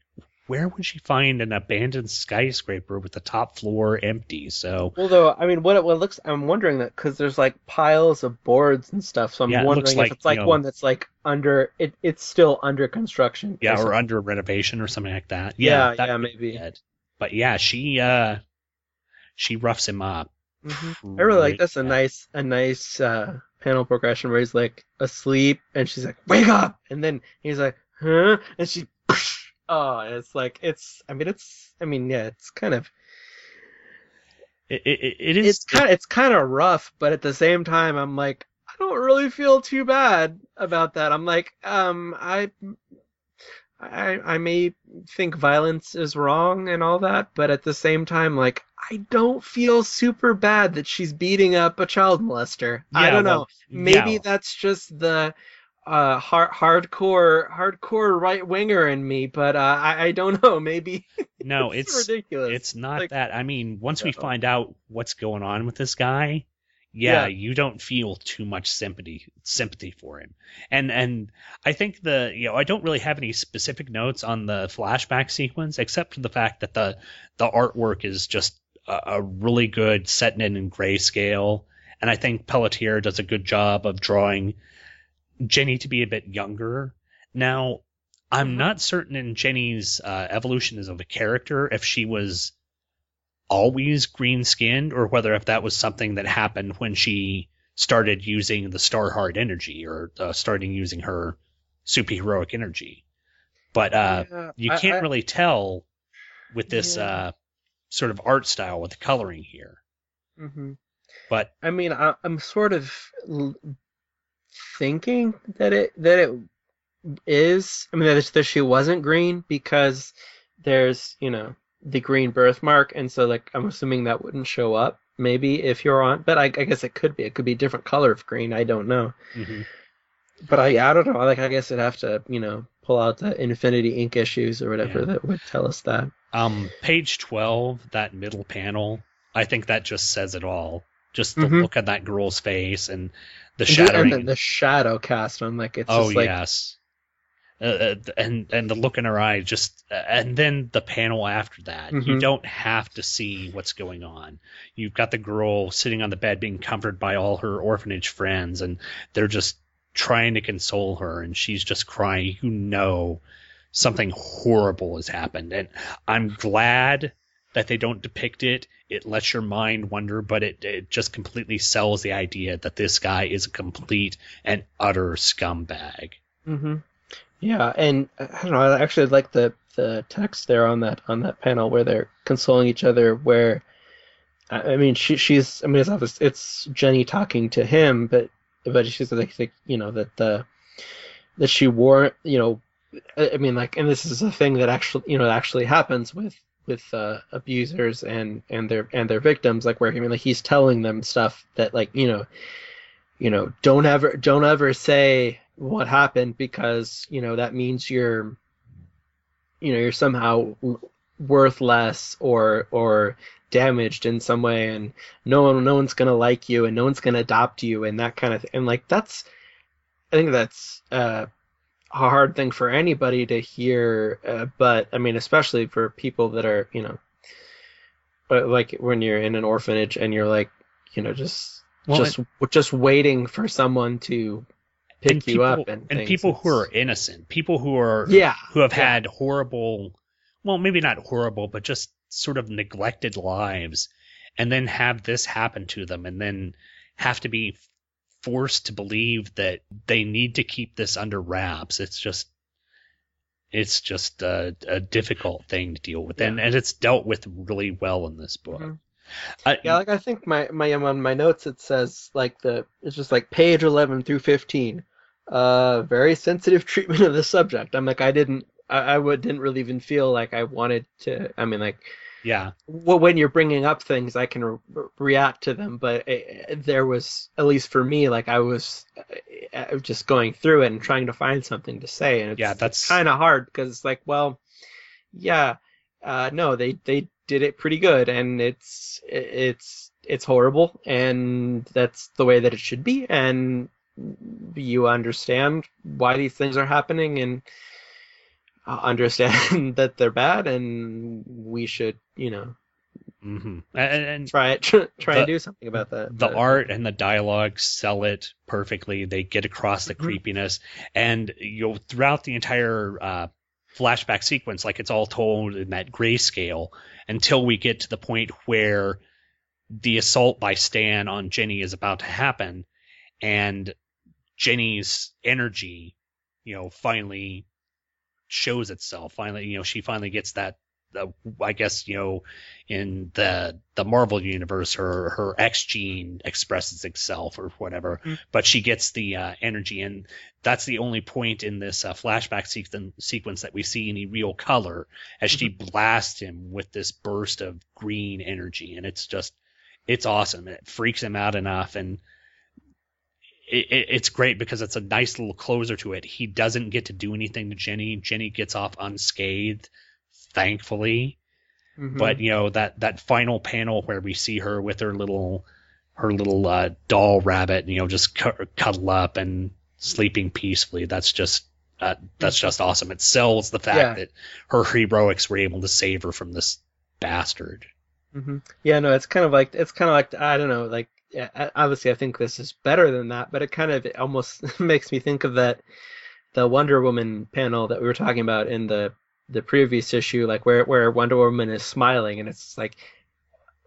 where would she find an abandoned skyscraper with the top floor empty? So Well, though, I mean, what it, what it looks, I'm wondering that because there's like piles of boards and stuff, so I'm Yeah, it wondering like, if it's like you know- one that's like under, it, it's still under construction. yeah, or something. under renovation or something like that. Yeah, that yeah, maybe. it. But yeah, she uh she roughs him up. Mhm. I really like that's a nice, a nice uh, panel progression where he's like asleep and she's like, "Wake up!" and then he's like, "Huh?" and she, oh, it's like it's. I mean, it's. I mean, yeah, it's kind of. It, it, it is It's kind. It's kind of rough, but at the same time, I'm like, I don't really feel too bad about that. I'm like, um, I. I, I may think violence is wrong and all that, but at the same time, like, I don't feel super bad that she's beating up a child molester. I don't well, know. Maybe yeah. that's just the uh hard, hardcore hardcore right winger in me, but uh, I, I don't know. Maybe no, it's it's ridiculous. It's not Like- that. I mean, once we find out what's going on with this guy, yeah, Yeah. you don't feel too much sympathy sympathy for him. And and I think the you know I don't really have any specific notes on the flashback sequence except for the fact that the the artwork is just a, a really good setting in in grayscale, and I think Pelletier does a good job of drawing Jenny to be a bit younger. Now, I'm not certain in Jenny's uh, evolution as of a character if she was always green skinned or whether if that was something that happened when she started using the star Starheart energy or uh, starting using her superheroic energy. But uh, Yeah, you can't I- really tell with this Yeah. uh, sort of art style with the coloring here. hmm But I mean, I, I'm sort of thinking that it that it is. I mean, that, it's- that she wasn't green because there's you know the green birthmark, and so like I'm assuming that wouldn't show up. Maybe if you're on, but I, I guess it could be. It could be a different color of green. I don't know. mhm. But I I don't know. Like I guess I'd have to you know pull out the Infinity Inc. issues or whatever Yeah. that would tell us that. Um, page 12, that middle panel, I think that just says it all. Just the Mhm. look on that girl's face and the And shattering. and the shadow cast on like it's oh, just like yes. uh, and and the look in her eye just uh, and then the panel after that you Mhm. don't have to see what's going on you've got the girl sitting on the bed being comforted by all her orphanage friends and they're just trying to console her and she's just crying you know something horrible has happened and i'm glad that they don't depict it it lets your mind wonder but it, it just completely sells the idea that this guy is a complete and utter scumbag hmm Yeah, and uh, I don't know. I actually like the the text there on that on that panel where they're consoling each other. Where I I mean, she she's I mean, it's obvious it's Jenny talking to him, but but she's like, like you know that the that she wore you know I I mean like and this is a thing that actually you know actually happens with with uh, abusers and and their and their victims like where I mean like he's telling them stuff that like you know you know don't ever don't ever say what happened because you know that means you're you know you're somehow l- worth less or or damaged in some way and no one no one's gonna like you and no one's gonna adopt you and that kind of thing and like that's i think that's uh a hard thing for anybody to hear uh, but i mean especially for people that are you know uh, like when you're in an orphanage and you're like you know just Well, just just waiting for someone to pick and you people, up and, and people who are innocent, people who are Yeah, who have yeah. had horrible, well, maybe not horrible, but just sort of neglected lives, and then have this happen to them, and then have to be forced to believe that they need to keep this under wraps. It's just it's just a, a difficult thing to deal with, and and it's dealt with really well in this book. Mhm. Uh, Yeah, like I think my my um, on my notes it says like the it's just like page eleven through fifteen. Uh, very sensitive treatment of the subject. I'm like I didn't I, I would didn't really even feel like I wanted to. I mean like yeah, well, when you're bringing up things, I can re- react to them, but it, there was at least for me like I was uh, just going through it and trying to find something to say, and it's, Yeah, that's- kind of hard because it's like well, yeah, uh, no, they they did it pretty good, and it's it's it's horrible, and that's the way that it should be, and you understand why these things are happening, and understand that they're bad, and we should, you know, hmm and, and try it, try the- and do something about that. the but- art and the dialogue sell it perfectly. They get across the Mhm. creepiness, and you know throughout the entire uh, flashback sequence, like it's all told in that grayscale until we get to the point where the assault by Stan on Jenny is about to happen, and Jenny's energy, you know, finally shows itself. Finally, you know, she finally gets that. Uh, I guess you know, in the the Marvel universe, her her X gene expresses itself or whatever, Mhm. but she gets the uh, energy, and that's the only point in this uh, flashback sequen- sequence that we see any real color as she blasts him with this burst of green energy, and it's just it's awesome. It freaks him out enough, and it, it, it's great because it's a nice little closer to it. He doesn't get to do anything to Jenny. Jenny gets off unscathed, thankfully. Mhm. But you know that that final panel where we see her with her little her little uh, doll rabbit, you know, just cu- cuddle up and sleeping peacefully. That's just uh, that's just awesome. It sells the fact Yeah. that her heroics were able to save her from this bastard. hmm Yeah, no, it's kind of like it's kind of like I don't know, like obviously I think this is better than that, but it kind of almost makes me think of that the Wonder Woman panel that we were talking about in the the previous issue, like where where Wonder Woman is smiling, and it's like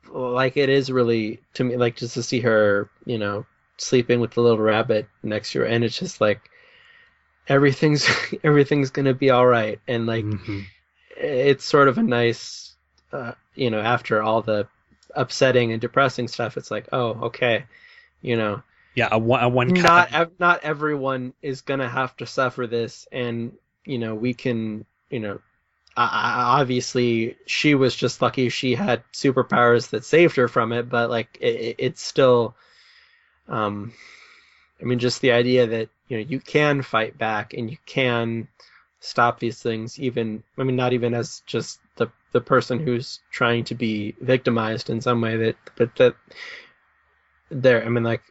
like it is really to me like just to see her, you know, sleeping with the little rabbit next to her, and it's just like everything's everything's gonna be all right, and like it's sort of a nice, uh, you know, after all the upsetting and depressing stuff, it's like, oh, okay, you know, Yeah, a one, a one not ev- not everyone is gonna have to suffer this, and you know, we can, you know, I- I- obviously she was just lucky she had superpowers that saved her from it, but like it, it- it's still, um, I mean, just the idea that you know you can fight back and you can stop these things, even I mean, not even as just the person who's trying to be victimized in some way that, but that there, I mean, like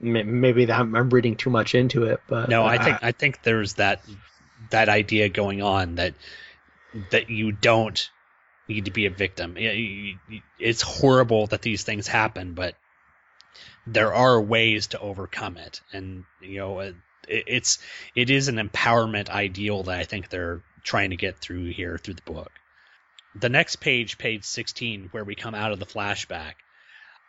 maybe that I'm, reading too much into it, but No, I uh, think I think there's that that idea going on that that you don't need to be a victim. It's horrible that these things happen, but there are ways to overcome it, and you know, it's it is an empowerment ideal that I think they're trying to get through here through the book. The next page, page sixteen, where we come out of the flashback,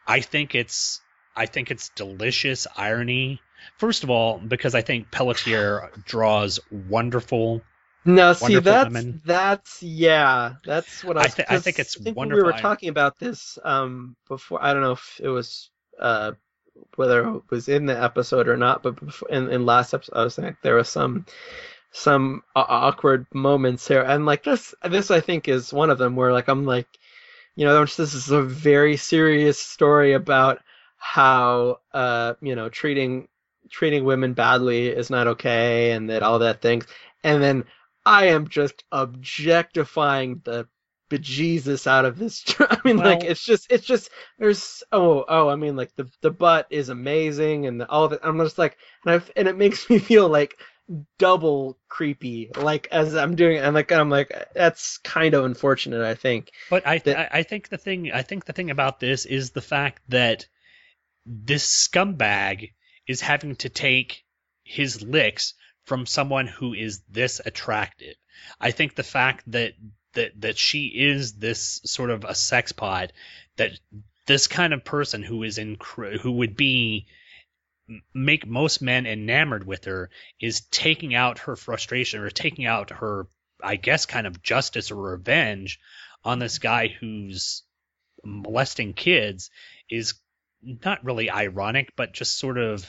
I think it's I think it's delicious irony. First of all, because I think Pelletier draws wonderful no, see Wonderful that's women. that's yeah, that's what I, I thi- I think it's I think wonderful. We were talking about this um before. I don't know if it was uh whether it was in the episode or not, but before, in in last episode, I was saying there was some some uh, awkward moments here, and like this this I think is one of them where like I'm like, you know, this is a very serious story about how uh you know treating treating women badly is not okay and that all that things and then I am just objectifying the bejesus out of this. I mean, like it's just it's just there's oh oh I mean like the the butt is amazing and the, all that I'm just like and I and it makes me feel like double creepy like as I'm doing and like I'm like that's kind of unfortunate I think. But I, I I think the thing I think the thing about this is the fact that this scumbag is having to take his licks from someone who is this attractive. I think the fact that that that she is this sort of a sex pod that this kind of person who is in who would be make most men enamored with her is taking out her frustration or taking out her I guess kind of justice or revenge on this guy who's molesting kids is not really ironic but just sort of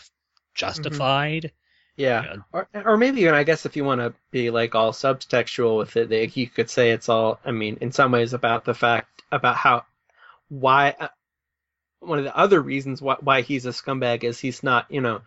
justified. Mm-hmm. Yeah, or or maybe even I guess if you want to be like all subtextual with it, like, you could say it's all. I mean, in some ways about the fact about how why one of the other reasons why why he's a scumbag is he's not you know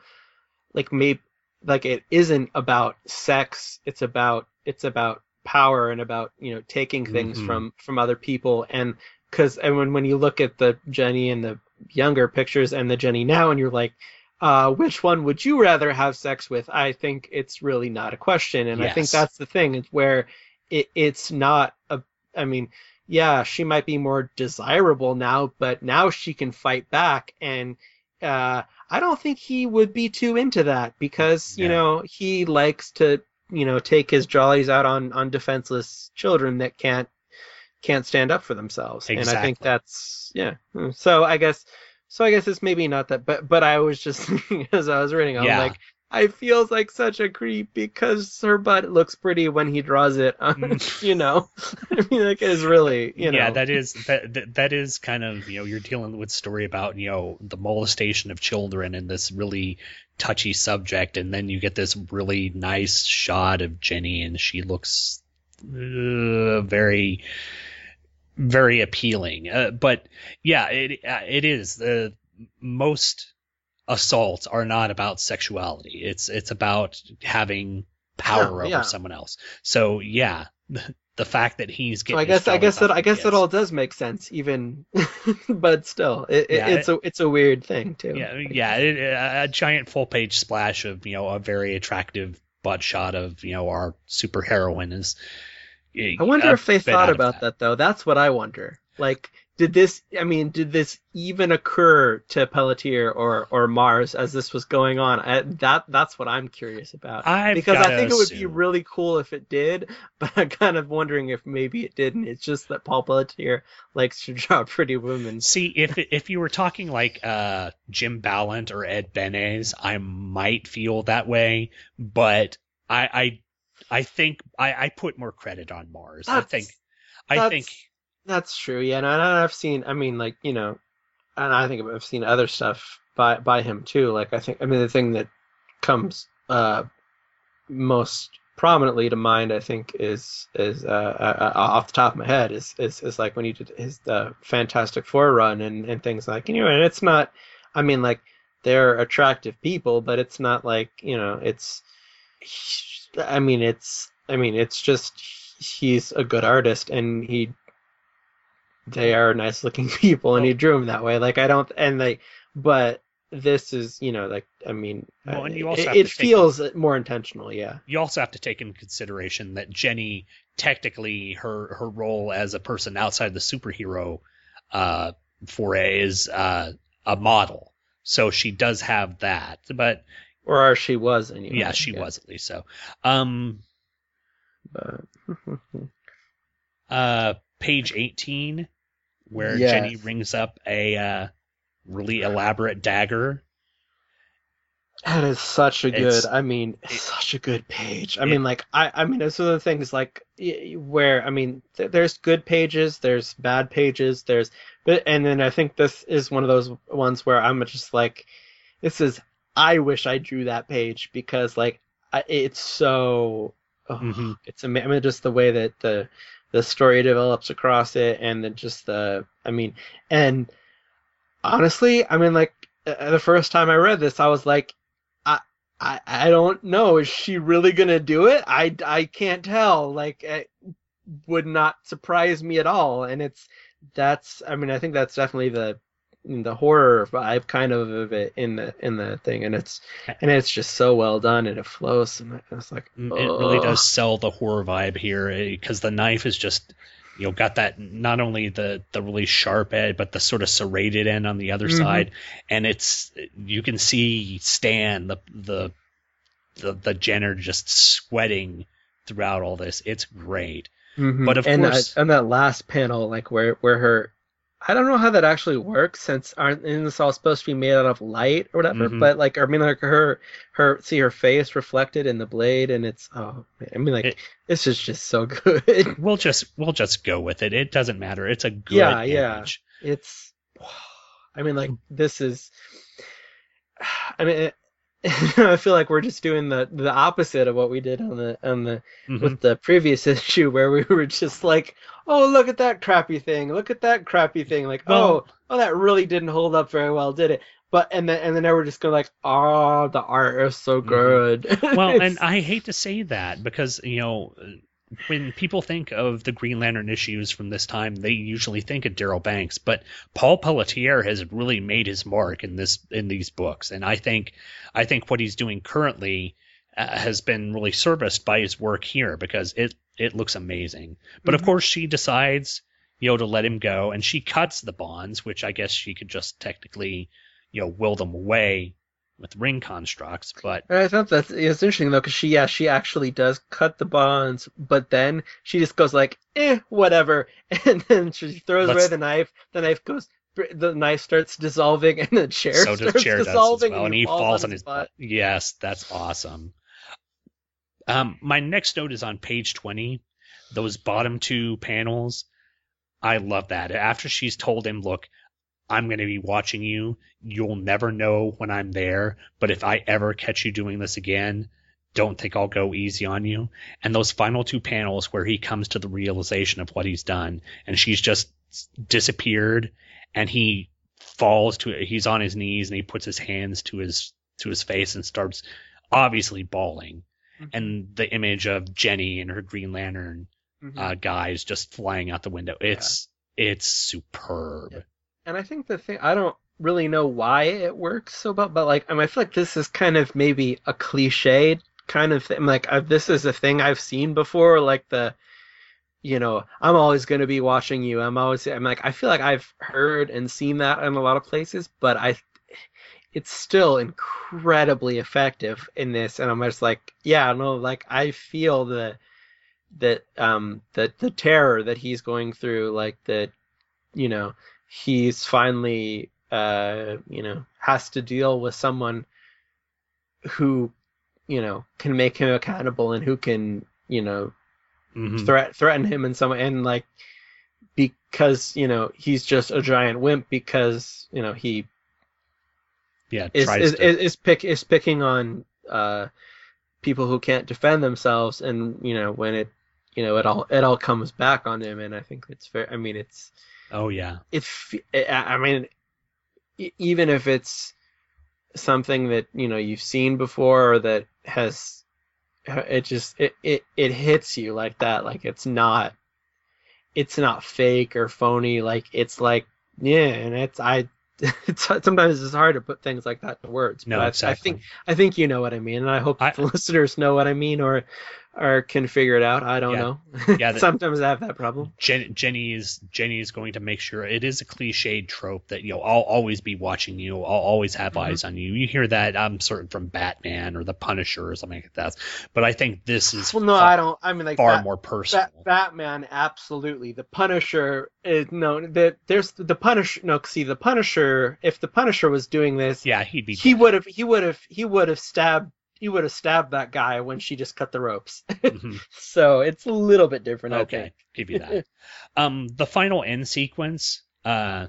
like maybe like it isn't about sex. It's about it's about power and about you know taking things Mhm. from from other people and because and when when you look at the Jenny and the younger pictures and the Jenny now and you're like uh, which one would you rather have sex with? I think it's really not a question, and I think that's the thing where it, it's not a. I mean, yeah, she might be more desirable now, but now she can fight back, and uh, I don't think he would be too into that because you know he likes to you know take his jollies out on on defenseless children that can't can't stand up for themselves, and I think that's yeah. So I guess so I guess it's maybe not that, but but I was just as I was reading, I'm Yeah. like, I feels like such a creep because her butt looks pretty when he draws it. you know, I mean, like it's really, you know, yeah, that is that, that that is kind of you know you're dealing with story about you know the molestation of children and this really touchy subject, and then you get this really nice shot of Jenny, and she looks uh, very very appealing. Uh, but yeah, it uh, it is the most assaults are not about sexuality. It's it's about having power Yeah, yeah. over someone else. So yeah, the fact that he's So I guess I guess that I guess it all does make sense, even, but still, it, it, Yeah, it's a it's a weird thing too. Yeah, yeah, it, a giant full page splash of you know a very attractive butt shot of you know our super heroine is. Eh, I wonder if they thought about that. though. That's what I wonder. Like, did this? I mean, did this even occur to Pelletier or or Marz as this was going on? I, that that's what I'm curious about. I've because I think it would be really cool if it did, but I'm kind of wondering if maybe it didn't. It's just that Paul Pelletier likes to draw pretty women. See, if if you were talking like uh, Jim Balent or Ed Benes, I might feel that way, but I I, I think I, I put more credit on Marz. I think I think That's true. Yeah, and I've seen. I mean, like you know, and I think I've seen other stuff by by him too. Like I think. I mean, the thing that comes uh, most prominently to mind, I think, is is uh, uh, uh, off the top of my head is is, is like when he did his uh, Fantastic Four run and and things like you know, and it's not. I mean, like they're attractive people, but it's not like you know, it's. I mean, it's. I mean, it's just he's a good artist and he they are nice looking people and he drew them that way like i don't and they but this is you know like I mean Well, uh, and you also it, it feels more intentional. Yeah. you also have to take into consideration that Jenny technically her her role as a person outside the superhero uh foray is uh a model. So she does have that. But Or she was anyway. yeah, she was at least so. Um But uh page 18 where Yes. Jenny rings up a uh really elaborate dagger. That is such a good. It's- I mean, such a good page. I it- mean, like I. I mean, it's one of the things like where I mean, th- there's good pages, there's bad pages, there's, but and then I think this is one of those ones where I'm just like, this is. I wish I drew that page because like I, it's so. Oh, Mhm. It's ama- I mean, just the way that the the story develops across it, and then just the. I mean, and honestly, I mean, like uh, the first time I read this, I was like, I, I, I don't know. Is she really gonna do it? I, I can't tell. Like, it would not surprise me at all. And it's that's. I mean, I think that's definitely the the horror vibe kind of of it in the in the thing, and it's and it's just so well done, and it flows. And it's like, It really does sell the horror vibe here because the knife is just you know got that not only the the really sharp edge but the sort of serrated end on the other Mhm. side and it's you can see Stan the the the, the Jenner just sweating throughout all this it's great Mhm. but of and, uh, course and that last panel, like where where her, I don't know how that actually works since aren't isn't this all supposed to be made out of light or whatever? Mhm. But like I mean, like her her see her face reflected in the blade, and it's oh man, I mean like It- this is just so good. we'll just we'll just go with it it doesn't matter it's a good yeah, yeah, it's. I mean, like this is. I mean. I feel like we're just doing the the opposite of what we did on the on the Mhm. with the previous issue where we were just like, oh look at that crappy thing, look at that crappy thing, like Well- oh oh that really didn't hold up very well, did it? But and then and then now we're just going like, oh the art is so good. Mm-hmm. well, and I hate to say that because you know when people think of the Green Lantern issues from this time, they usually think of Darryl Banks, but Paul Pelletier has really made his mark in this in these books, and I think I think what he's doing currently uh, has been really serviced by his work here because it it looks amazing. But of Mhm. course, she decides you know to let him go, and she cuts the bonds, which I guess she could just technically you know will them away with ring constructs, but And I thought that's it's interesting though, because she yeah she actually does cut the bonds, but then she just goes like eh whatever, and then she throws away Let's- the knife. The knife goes, the knife starts dissolving, and the chair so starts chair dissolving, well, and he falls on his butt. butt. Yes, that's awesome. Um, my next note is on page twenty. Those bottom two panels, I love that. After she's told him, "Look, I'm going to be watching you. You'll never know when I'm there, but if I ever catch you doing this again." Don't think I'll go easy on you. And those final two panels where he comes to the realization of what he's done, and she's just disappeared, and he falls to it. He's on his knees and he puts his hands to his to his face and starts obviously bawling. And the image of Jenny and her Green Lantern Mhm. uh, guys just flying out the window. It's it's superb. And I think the thing I don't really know why it works so well, but like I, mean, I feel like this is kind of maybe a cliched kind of thing. Like i this is a thing I've seen before, like the, you know, I'm always going to be watching you. I'm always. I'm like I feel like I've heard and seen that in a lot of places, but I, it's still incredibly effective in this, and I'm just like, yeah, no, like I feel the, that um that the terror that he's going through, like that, you know he's finally uh you know has to deal with someone who you know can make him accountable and who can you know Mhm. threat threaten him in some way. And like because you know he's just a giant wimp because you know he Yeah, is tries is, to- is, is pick is picking on uh people who can't defend themselves. And you know when it you know it all it all comes back on him. And I think it's fair I mean it's Oh yeah. it I mean even if it's something that you know you've seen before or that has it just it, it it hits you like that like it's not it's not fake or phony like it's like yeah and it's I it's sometimes it's hard to put things like that to words. No, but exactly. I think I think you know what I mean, and I hope I- the listeners know what I mean, or or can figure it out. I don't Yeah. know. Yeah, that- sometimes I have that problem. Jen, Jenny is Jenny is going to make sure it is a cliched trope that you know I'll always be watching you, I'll always have Mhm. eyes on you. You hear that I'm certain from Batman or the Punisher or something like that. But I think this is Well, no, far, I don't. I mean, like far more personal. Bat- Batman, absolutely. The Punisher, is, no, the, there's the Punisher. No, see, the Punisher. If the Punisher was doing this, yeah, he'd be he would have, he would have, he would have stabbed, he would have stabbed that guy when she just cut the ropes. Mhm. so it's a little bit different. Okay, give you that. um, the final end sequence. Uh,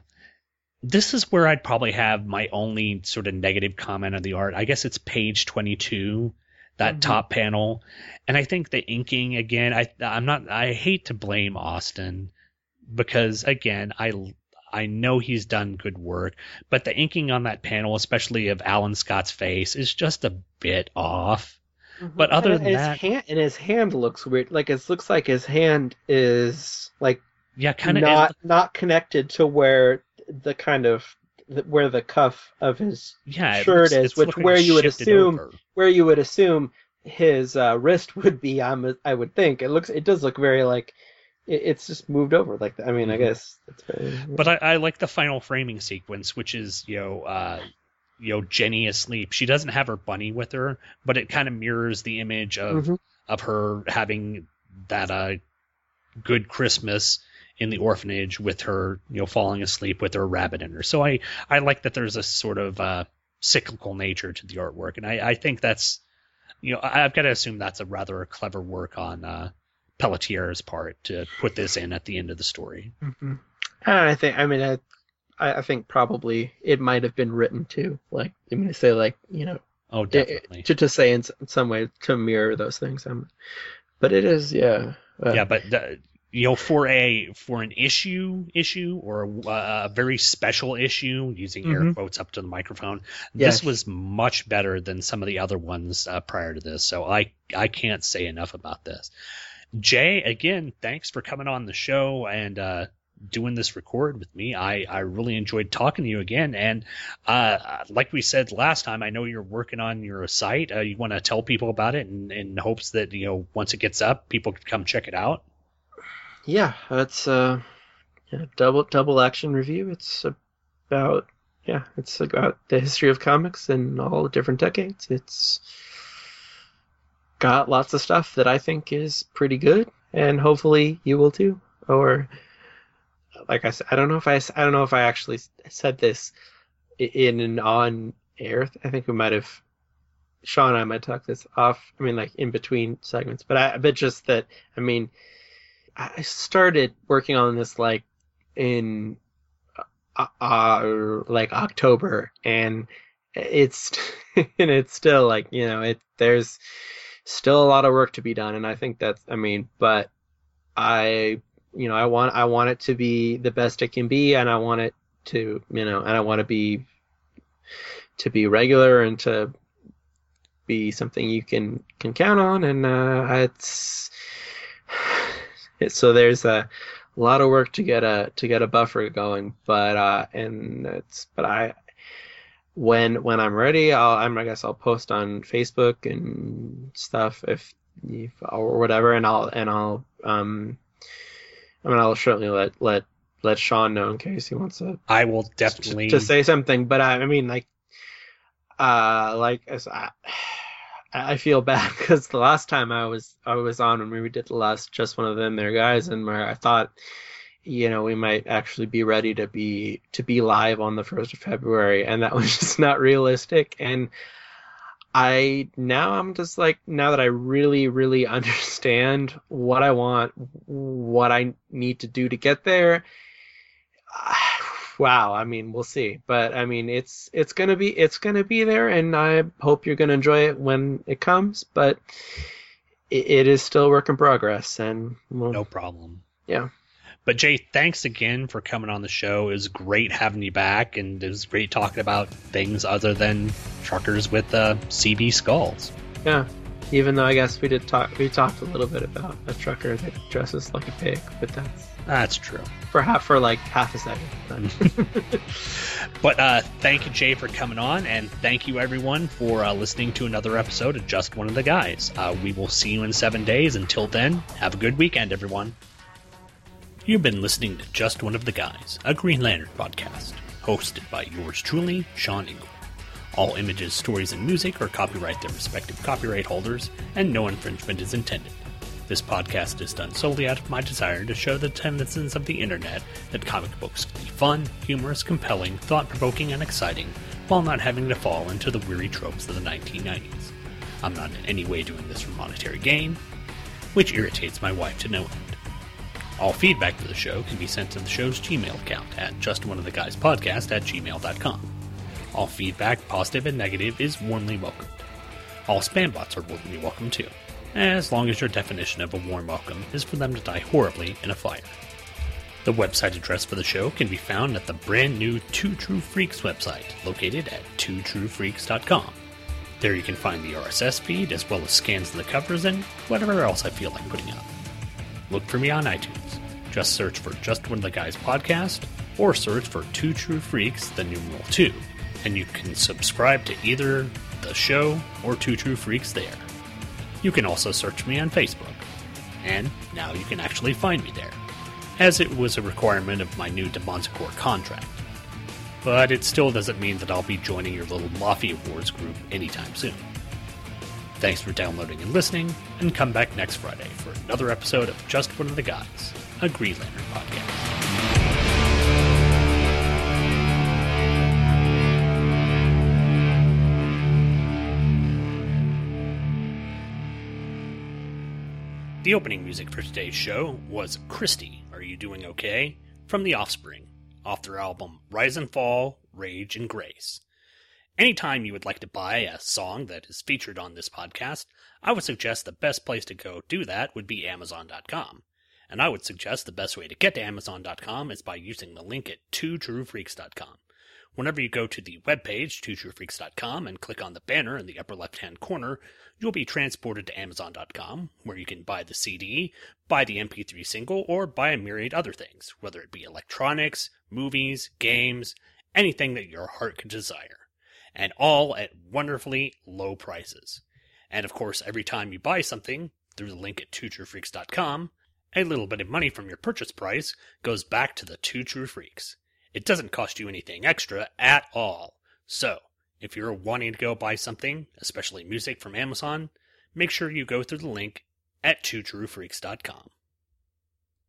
this is where I'd probably have my only sort of negative comment on the art. I guess it's page twenty-two, that Mhm. top panel, and I think the inking again. I I'm not. I hate to blame Austin because again, I I know he's done good work, but the inking on that panel, especially of Alan Scott's face, is just a bit off. But other and than his that, hand, and his hand looks weird. Like it looks like his hand is like yeah, kind of not not connected to where the kind of where the cuff of his Yeah, shirt looks- is, which where you would assume over. where you would assume his uh, wrist would be. I'm, I would think it looks. It does look very like it, it's just moved over. Like I mean, I guess it's very. Mm-hmm. But I, I like the final framing sequence, which is you know, uh, you know, Jenny asleep. She doesn't have her bunny with her, but it kind of mirrors the image of Mhm. of her having that uh, good Christmas in the orphanage with her, you know, falling asleep with her rabbit in her. So I I like that there's a sort of uh, cyclical nature to the artwork, and I, I think that's you know I've got to assume that's a rather clever work on uh, Pelletier's part to put this in at the end of the story. Mhm. I think. I mean, I. I think probably it might have been written too. Like I mean, to say like you know, Oh, definitely. to to say in some way to mirror those things. Um, but it is, yeah. Uh, yeah, but the, you know, for a for an issue issue or a, a very special issue, using air Mhm. quotes up to the microphone, Yes. this was much better than some of the other ones uh, prior to this. So I I can't say enough about this. Jay, again, thanks for coming on the show and uh, doing this record with me. I, I really enjoyed talking to you again. And uh, like we said last time, I know you're working on your site. Uh, you want to tell people about it in, in hopes that you know once it gets up, people can come check it out. Yeah, that's uh, yeah, double double action review. It's about yeah, it's about the history of comics in all different decades. It's got lots of stuff that I think is pretty good, and hopefully you will too. Or like I said, I don't know if I I don't know if I actually said this in an on air. I think we might have. Sean and I might talk this off. I mean, like in between segments, but I but just that. I mean, I started working on this like in uh, uh like October and it's and it's still like you know it there's still a lot of work to be done and I think that's I mean but I you know I want I want it to be the best it can be and I want it to you know and I want to be to be regular and to be something you can can count on and uh it's so there's a lot of work to get a to get a buffer going but uh and it's but i when when i'm ready i'll I'm, i guess i'll post on facebook and stuff if, if or whatever and i'll and i'll um i mean i'll certainly let let let sean know in case he wants to I will definitely to say something but i, I mean like uh like as i I feel bad because the last time I was I was on when we did the last just one of them there guys and where I thought you know we might actually be ready to be to be live on the first of February and that was just not realistic. And I now I'm just like now that I really really understand what I want what I need to do to get there wow i mean we'll see. But i mean it's it's gonna be it's gonna be there and i hope you're gonna enjoy it when it comes but it, it is still work in progress and well, no problem. Yeah But Jay, thanks again for coming on the show. It was great having you back, and it was great talking about things other than truckers with uh, CB skulls. yeah Even though I guess we did talk, we talked a little bit about a trucker that dresses like a pig, but that's That's true. for half for like half a second. But uh, thank you, Jay, for coming on, and thank you, everyone, for uh, listening to another episode of Just One of the Guys. Uh, we will see you in seven days. Until then, have a good weekend, everyone. You've been listening to Just One of the Guys, a Green Lantern podcast, hosted by yours truly, Sean Ingle. All images, stories, and music are copyright their respective copyright holders, and no infringement is intended. This podcast is done solely out of my desire to show the denizens of the internet that comic books can be fun, humorous, compelling, thought provoking, and exciting, while not having to fall into the weary tropes of the 1990s. I'm not in any way doing this for monetary gain, which irritates my wife to no end. All feedback for the show can be sent to the show's Gmail account at justoneoftheguyspodcast at gmail.com. All feedback, positive and negative, is warmly welcomed. All spam bots are warmly welcome too, as long as your definition of a warm welcome is for them to die horribly in a fire. The website address for the show can be found at the brand new Two True Freaks website, located at twotruefreaks.com. There you can find the RSS feed as well as scans of the covers and whatever else I feel like putting up. Look for me on iTunes. Just search for Just One of the Guys podcast or search for Two True Freaks, the numeral 2, and you can subscribe to either the show or Two True Freaks there. You can also search me on Facebook. And now you can actually find me there, as it was a requirement of my new Demonticore contract. But it still doesn't mean that I'll be joining your little Mafia Wars group anytime soon. Thanks for downloading and listening, and come back next Friday for another episode of Just One of the Guys, a Green Lantern podcast. The opening music for today's show was Kristy, Are You Doing Okay? from The Offspring, off their album Rise and Fall, Rage and Grace. Anytime you would like to buy a song that is featured on this podcast, I would suggest the best place to go do that would be Amazon.com. And I would suggest the best way to get to Amazon.com is by using the link at twotruefreaks.com. Whenever you go to the webpage, twotruefreaks.com, and click on the banner in the upper left hand corner, you'll be transported to Amazon.com, where you can buy the CD, buy the MP3 single, or buy a myriad other things, whether it be electronics, movies, games, anything that your heart could desire. And all at wonderfully low prices. And of course, every time you buy something through the link at twotruefreaks.com, a little bit of money from your purchase price goes back to the Two True Freaks. It doesn't cost you anything extra at all. So, if you're wanting to go buy something, especially music from Amazon, make sure you go through the link at twotruefreaks.com.